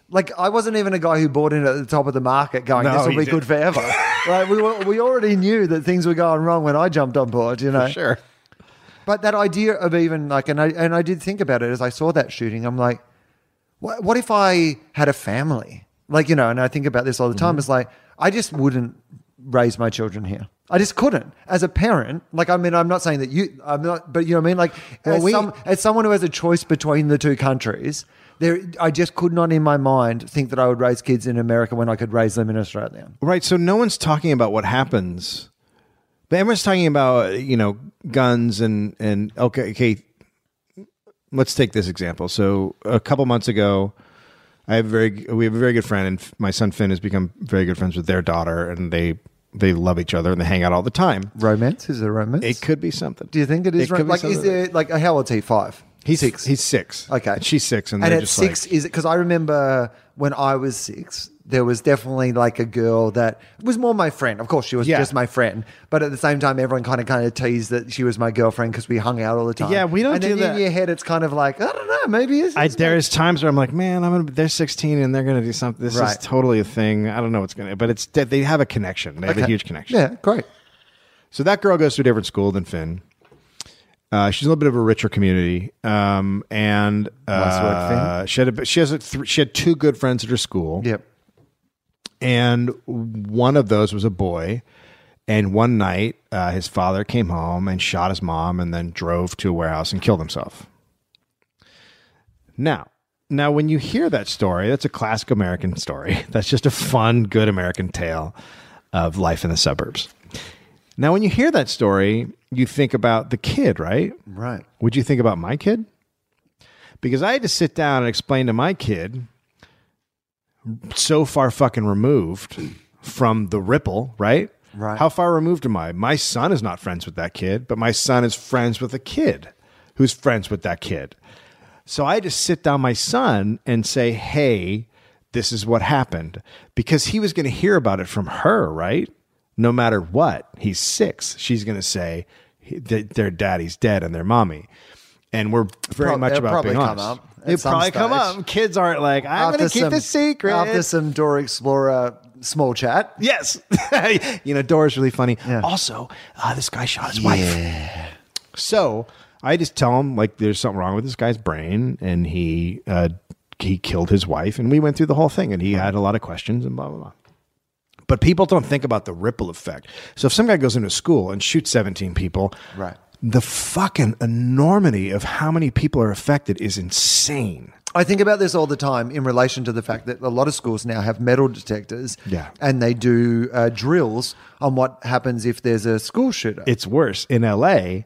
like I wasn't even a guy who bought in at the top of the market going, No, this will be didn't. good forever. like we were, we already knew that things were going wrong when I jumped on board, you know. sure But that idea of even like, and I and I did think about it as I saw that shooting. I'm like, what, what if I had a family? Like, you know, and I think about this all the time. Mm-hmm. It's like I just wouldn't raise my children here. I just couldn't as a parent. Like, I mean, I'm not saying that you, I'm not, but you know what I mean. Like, Well, as, we- some, as someone who has a choice between the two countries, there, I just could not in my mind think that I would raise kids in America when I could raise them in Australia. Right. So no one's talking about what happens, but everyone's talking about you know guns and and okay, okay. let's take this example. So a couple months ago, I have very we have a very good friend, and my son Finn has become very good friends with their daughter, and they they love each other and they hang out all the time. Romance is it a romance? It could be something. Do you think it is? It rom- like, is there like how old is he? Five. He's six. He's six. Okay, and she's six, and, and at six like, is it because I remember when I was six, there was definitely like a girl that was more my friend. Of course, she was Yeah. just my friend, but at the same time, everyone kind of kind of teased that she was my girlfriend because we hung out all the time. Yeah, we don't And then do that. in your head, it's kind of like I don't know, maybe it's, I, it's there's times where I'm like, man, I'm gonna. They're 16 and they're gonna do something. This Right. is totally a thing. I don't know what's gonna, but it's they have a connection. They have a Okay. huge connection. Yeah, great. So that girl goes to a different school than Finn. Uh, she's a little bit of a richer community, um, and Nice uh, she had a, she has a th- she had two good friends at her school, Yep. And one of those was a boy. And one night, uh, his father came home and shot his mom, and then drove to a warehouse and killed himself. Now, now, when you hear that story, that's a classic American story. That's just a fun, good American tale of life in the suburbs. Now, when you hear that story, you think about the kid, right? Right. Would you think about my kid? Because I had to sit down and explain to my kid, so far fucking removed from the ripple, right? Right. How far removed am I? My son is not friends with that kid, but my son is friends with a kid who's friends with that kid. So I just sit down my son and say, hey, this is what happened. Because he was going to hear about it from her, right? No matter what. He's six. She's going to say he- th- their daddy's dead and their mommy. And we're very Prob- much about probably being come honest. up at It'll some probably come stage. up. Kids aren't like, I'm going to keep some- the secret. After some Dora Explorer small chat. Yes. you know, Dora's really funny. Yeah. Also, uh, this guy shot his wife. So I just tell him like there's something wrong with this guy's brain, and he uh, he killed his wife, and we went through the whole thing, and he had a lot of questions and blah blah blah. But people don't think about the ripple effect. So if some guy goes into school and shoots 17 people, Right. The fucking enormity of how many people are affected is insane. I think about this all the time in relation to the fact that a lot of schools now have metal detectors. Yeah. And they do uh, drills on what happens if there's a school shooter. It's worse. In LA,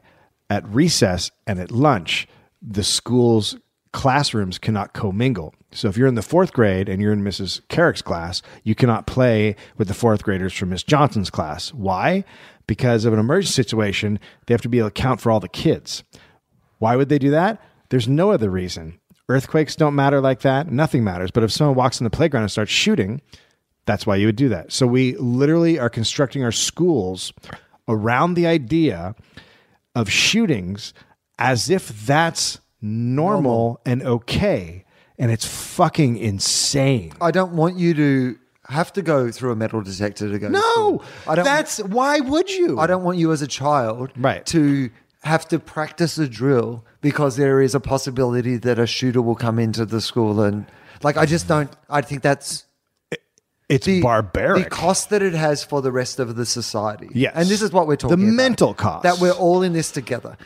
at recess and at lunch, the school's classrooms cannot commingle. So if you're in the fourth grade and you're in Mrs. Carrick's class, you cannot play with the fourth graders from Miss Johnson's class. Why? Because of an emergency situation, they have to be able to count for all the kids. Why would they do that? There's no other reason. Earthquakes don't matter like that. Nothing matters. But if someone walks in the playground and starts shooting, that's why you would do that. So we literally are constructing our schools around the idea of shootings as if that's normal, and okay. And it's fucking insane. I don't want you to have to go through a metal detector to go to No, school. I don't that's why would you? I don't want you as a child Right. to have to practice a drill because there is a possibility that a shooter will come into the school and like I just don't I think that's It's the barbaric. The cost that it has for the rest of the society. Yes. And this is what we're talking The about. mental cost. That we're all in this together.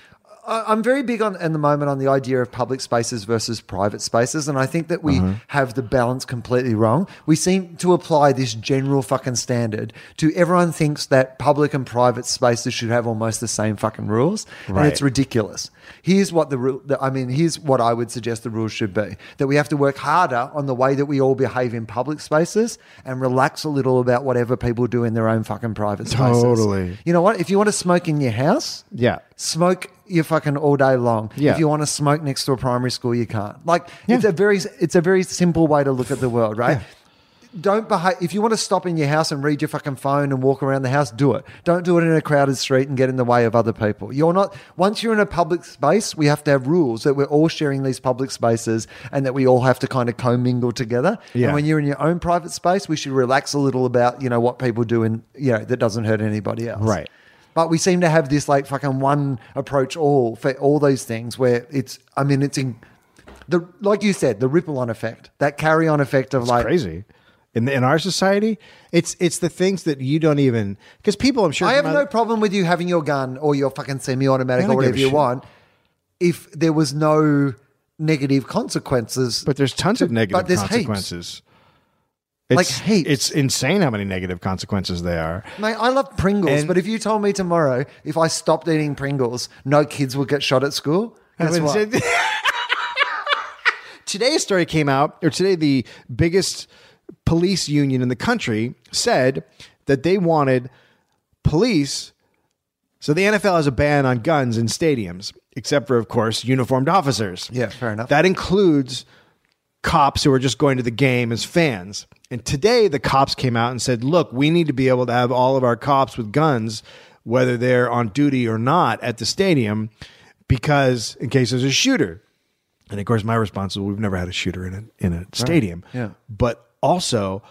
I'm very big on in the moment on the idea of public spaces versus private spaces, and I think that we Uh-huh. have the balance completely wrong. We seem to apply this general fucking standard to everyone thinks that public and private spaces should have almost the same fucking rules, and it's ridiculous. Here's what the rule. I mean, here's what I would suggest the rules should be: that we have to work harder on the way that we all behave in public spaces, and relax a little about whatever people do in their own fucking private spaces. Totally. You know what? If you want to smoke in your house, yeah. smoke you fucking all day long. Yeah. If you want to smoke next to a primary school, you can't. Like it's a very it's a very simple way to look at the world, right? Yeah. Don't behave if you want to stop in your house and read your fucking phone and walk around the house, do it. Don't do it in a crowded street and get in the way of other people. You're not once you're in a public space, we have to have rules that we're all sharing these public spaces and that we all have to kind of commingle together. Yeah. And when you're in your own private space, we should relax a little about, you know, what people do and you know, that doesn't hurt anybody else. Right. But we seem to have this like fucking one approach all for all those things where it's I mean it's in the like you said the ripple on effect that carry on effect of like crazy. In, the, in our society, it's it's the things that you don't even because people I'm sure I have no other- problem with you having your gun or your fucking semi-automatic or whatever you shit. want if there was no negative consequences. but there's tons of negative but there's heaps. Consequences. Like It's. It's insane how many negative consequences there are. Mate, I love Pringles, And- but if you told me tomorrow if I stopped eating Pringles, no kids would get shot at school, guess what? today's story came out, or today the biggest police union in the country said that they wanted police. So the NFL has a ban on guns in stadiums, except for, of course, uniformed officers. Yeah, fair enough. That includes cops who are just going to the game as fans. And today the cops came out and said, look, we need to be able to have all of our cops with guns, whether they're on duty or not at the stadium, because in case there's a shooter. And of course, my response is, we've never had a shooter in a, in a stadium. Yeah. But also,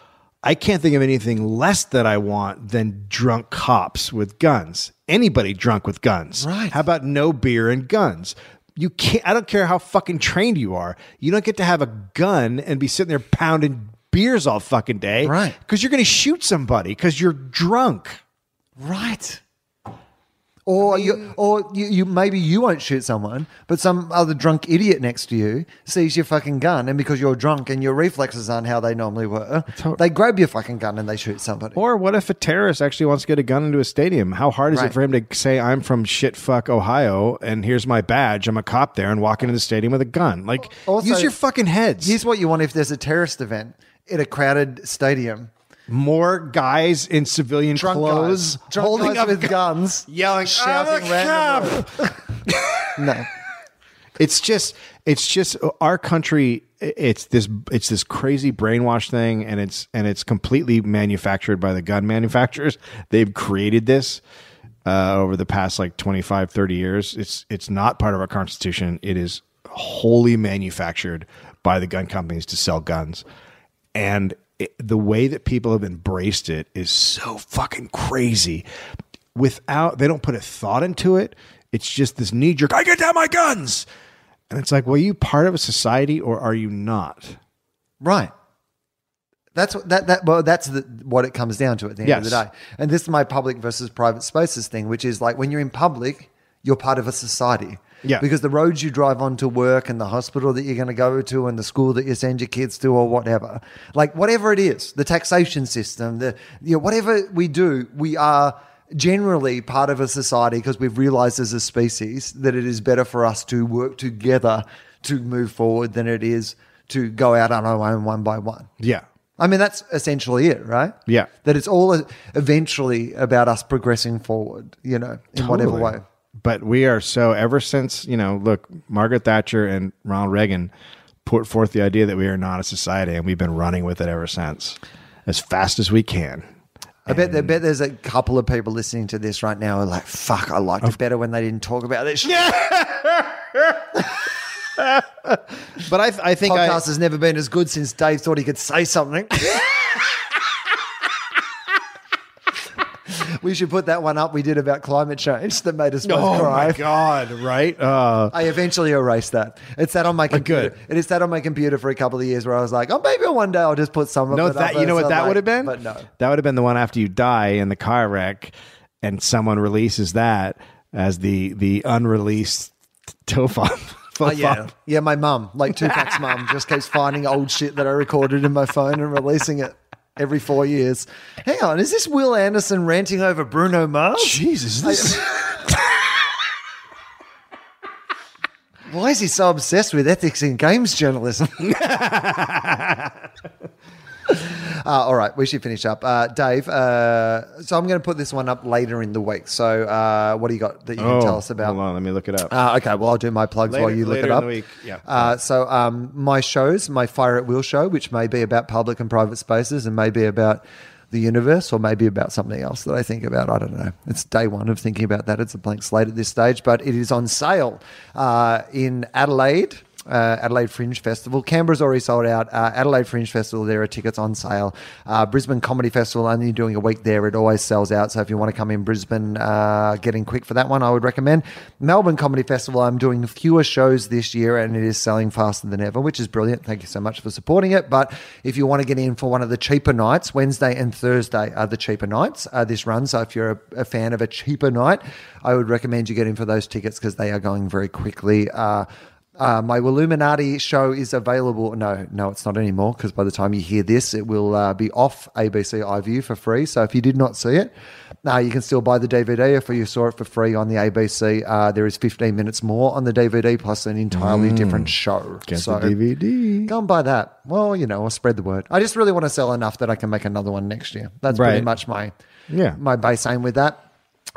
I can't think of anything less that I want than drunk cops with guns. Anybody drunk with guns. Right. How about no beer and guns? You can't, I don't care how fucking trained you are. You don't get to have a gun and be sitting there pounding beers all fucking day. Right. Because you're going to shoot somebody because you're drunk. Right. Or you, or you, you, maybe you won't shoot someone, but some other drunk idiot next to you sees your fucking gun, and because you're drunk and your reflexes aren't how they normally were, they grab your fucking gun and they shoot somebody. Or what if a terrorist actually wants to get a gun into a stadium? How hard is Right. it for him to say, I'm from shit fuck Ohio and here's my badge, I'm a cop there and walk into the stadium with a gun? Like, Also- use your fucking heads. Here's what you want if there's a terrorist event at a crowded stadium: More guys in civilian drunk clothes guys, drunk holding guys up with gu- guns, yelling, shouting "I'm random. No, it's just it's just our country it's this it's this crazy brainwash thing and it's and it's completely manufactured by the gun manufacturers. They've created this uh, over the past like 25 30 years. It's it's not part of our constitution. It is wholly manufactured by the gun companies to sell guns. And it, the way that people have embraced it is so fucking crazy without they don't put a thought into it it's just this knee jerk i get down my guns and it's like well are you part of a society or are you not right. That's what that that well. That's the, what it comes down to at the end of the day. And this is my public versus private spaces thing, which is like when you're in public, you're part of a society. Yeah. Because the roads you drive on to work and the hospital that you're going to go to and the school that you send your kids to or whatever, like whatever it is, the taxation system, the you know whatever we do, we are generally part of a society because we've realized as a species that it is better for us to work together to move forward than it is to go out on our own one by one. yeah I mean, that's essentially it, right? Yeah. That it's all eventually about us progressing forward, you know, in whatever way. But we are so ever since you know, look, Margaret Thatcher and Ronald Reagan put forth the idea that we are not a society, and we've been running with it ever since, as fast as we can. I bet, I bet there's a couple of people listening to this right now are like, fuck, I liked it better when they didn't talk about this. shit. But I, I think I, Podcast has never been as good since Dave thought he could say something. we should put that one up we did about climate change that made us both cry. oh cry. my god, right? Uh, I eventually erased that. It sat on my computer. good. It sat on my computer for a couple of years where I was like, oh, maybe one day I'll just put some of no, it that up you know what that like- would have been. But no. that would have been the one after you die in the car wreck, and someone releases that as the the unreleased Tofop. Oh, yeah. Yeah, my mum, like Tupac's mum, just keeps finding old shit that I recorded in my phone and releasing it every four years. Hang on, is this Wil Anderson ranting over Bruno Mars? Jesus, this Why is he so obsessed with ethics in games journalism? Uh, all right, we should finish up. Uh, Dave, uh, so I'm going to put this one up later in the week. So, uh, what do you got that you can tell us about? Oh, Hold on, let me look it up. Uh, okay, well, I'll do my plugs Later- while you look later it in up. the week, yeah. Uh, so, um, my shows, my Fire at Will show, which may be about public and private spaces and maybe about the universe or maybe about something else that I think about. I don't know. It's day one of thinking about that. It's a blank slate at this stage, but it is on sale uh, in Adelaide. Uh, Adelaide Fringe Festival. Canberra's already sold out. Uh, Adelaide Fringe Festival, there are tickets on sale. Uh, Brisbane Comedy Festival, only doing a week there. It always sells out. So if you want to come in Brisbane, uh, get in quick for that one, I would recommend. Melbourne Comedy Festival, I'm doing fewer shows this year and it is selling faster than ever, which is brilliant. Thank you so much for supporting it. But if you want to get in for one of the cheaper nights, Wednesday and Thursday are the cheaper nights uh, this run. So if you're a, a fan of a cheaper night, I would recommend you get in for those tickets because they are going very quickly. Uh, my Illuminati show is available. No, no, it's not anymore because by the time you hear this, it will uh, be off ABC iView for free. So if you did not see it, uh, you can still buy the DVD if you saw it for free on the ABC. Uh, there is 15 minutes more on the DVD plus an entirely different show. Mm. Get so the DVD. Go and buy that. Well, you know, I'll spread the word. I just really want to sell enough that I can make another one next year. That's pretty much my Yeah. my base aim with that.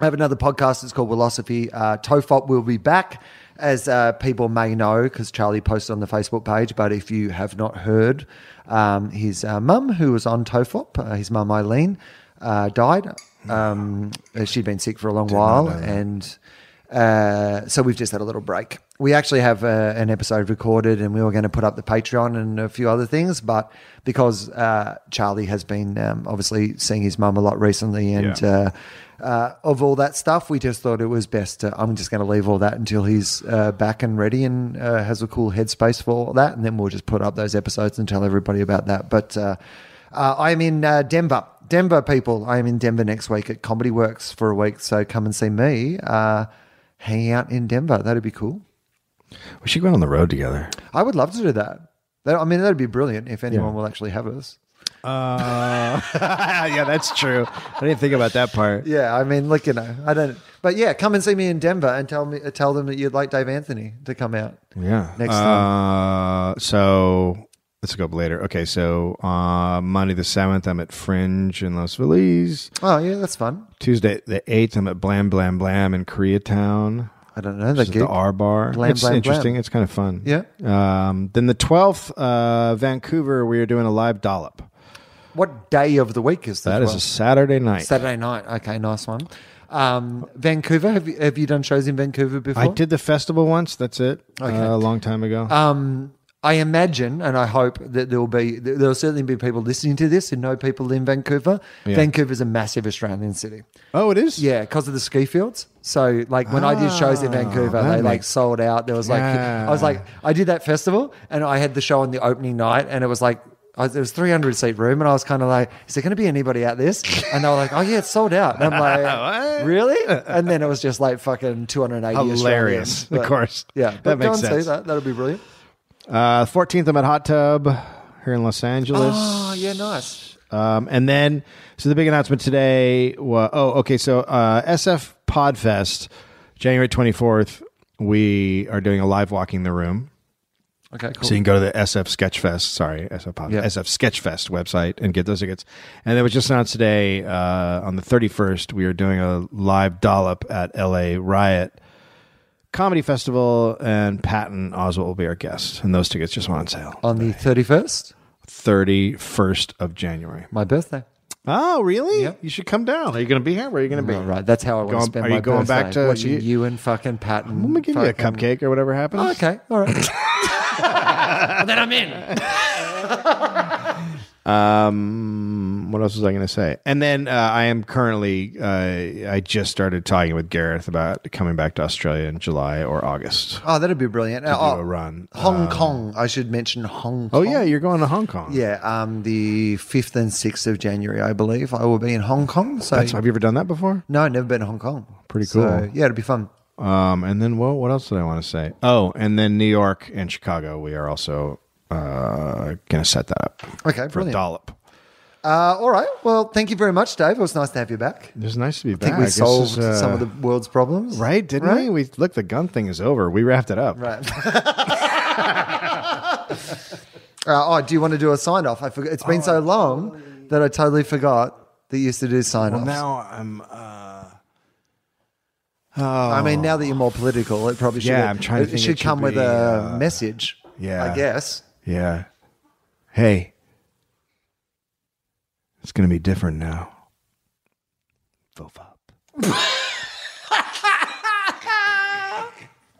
I have another podcast. It's called Wilosophy. Uh, Tofop will be back, as uh, people may know, because Charlie posted on the Facebook page. But if you have not heard, um, his uh, mum, who was on Tofop, uh, his mum Eileen, uh, died. Um, she'd been sick for a long while, and uh, so we've just had a little break. We actually have uh, an episode recorded, and we were going to put up the Patreon and a few other things, but because uh, Charlie has been um, obviously seeing his mum a lot recently, and Yeah. Uh, of all that stuff, we just thought it was best. To, I'm just going to leave all that until he's uh, back and ready and uh, has a cool headspace for all that, and then we'll just put up those episodes and tell everybody about that. But uh, uh, I'm in uh, Denver. Denver people, I am in Denver next week at Comedy Works for a week, so come and see me uh, hanging out in Denver. That'd be cool. We should go on the road together. I would love to do that. That- I mean, that'd be brilliant if anyone Yeah. will actually have us. Uh, yeah, that's true. I didn't think about that part. Yeah, I mean, look, you know, I don't. But yeah, come and see me in Denver and tell me, tell them that you'd like Dave Anthony to come out. Yeah. Next uh, So let's go up later. Okay, so uh, Monday the seventh, I'm at Fringe in Los Feliz. Oh yeah, that's fun. Tuesday the eighth, I'm at Blam Blam Blam in Koreatown. I don't know the Which is gig. the R Bar. Blam, it's Blam, interesting. Blam. It's kind of fun. Yeah. Um, then the twelfth, uh, Vancouver, we are doing a live dollop. What day of the week is that? That is a Saturday night. Saturday night. Okay, nice one. Um, Vancouver. Have you, have you done shows in Vancouver before? I did the festival once. That's it. Okay. Uh, a long time ago. Um, I imagine, and I hope that there will be there will certainly be people listening to this who know people in Vancouver. Yeah. Vancouver's a massive Australian city. oh, it is. Yeah, because of the ski fields. So, like when I did shows in Ah, Vancouver, they like sold out. There was like, I was like, I did that festival, and I had the show on the opening night, and it was like. I, there was 300 seat room, and I was kind of like, "Is there going to be anybody at this?" And they were like, "Oh yeah, it's sold out." And I'm like, "Really?" And then it was just like fucking 280. Hilarious. Australians. Of course. yeah. That But go makes and sense. see that. That'll be brilliant. Uh, 14th, I'm at Hot Tub here in Los Angeles. Oh yeah, nice. Um, and then, so the big announcement today. wa- oh, okay. So uh, SF Podfest, January 24th, we are doing a live walking the room. Okay, cool. So you can go to the SF Sketchfest, sorry, SF. SF Sketchfest website and get those tickets. And it was just announced today uh, on the 31st, we are doing a live dollop at LA Riot Comedy Festival, and Patton Oswalt will be our guest. And those tickets just went on sale. on the 31st, 31st of January. my birthday. Oh, really? Yeah. You should come down. Are you going to be here? Where are you going to be? All right, that's how I want Going- to spend are my you going birthday. back to- watching you- you, and fucking Patton. I'm going to give you a cupcake or whatever happens. Oh, okay, all right. then I'm in. Um, what else was I going to say? And then uh, I am currently. Uh, I just started talking with Gareth about coming back to Australia in July or August. Oh, that'd be brilliant. do oh, a run. Hong Um, Kong. I should mention Hong Kong. Oh yeah, you're going to Hong Kong. yeah. Um, the fifth and sixth of January, I believe, I will be in Hong Kong. So That's, have you ever done that before? no, never been to Hong Kong. Pretty So, cool. yeah, it'd be fun. Um, and then well, what else did I want to say? Oh, and then New York and Chicago. We are also uh, going to set that up Okay, for a brilliant. dollop. Uh, all right. Well, thank you very much, Dave. It was nice to have you back. It was nice to be I back. I think we solved is, uh, some of the world's problems. right, didn't we? We look. The gun thing is over. We wrapped it up. Right. uh, oh, do you want to do a sign off? I forgot. It's been so long that I totally forgot that you used to do sign offs. Well, now I'm. Uh, I mean, now that you're more political, it probably should. Yeah, I'm trying to It think should it should come with a uh, message. yeah. I guess. Yeah. Hey. It's going to be different now. Fofop.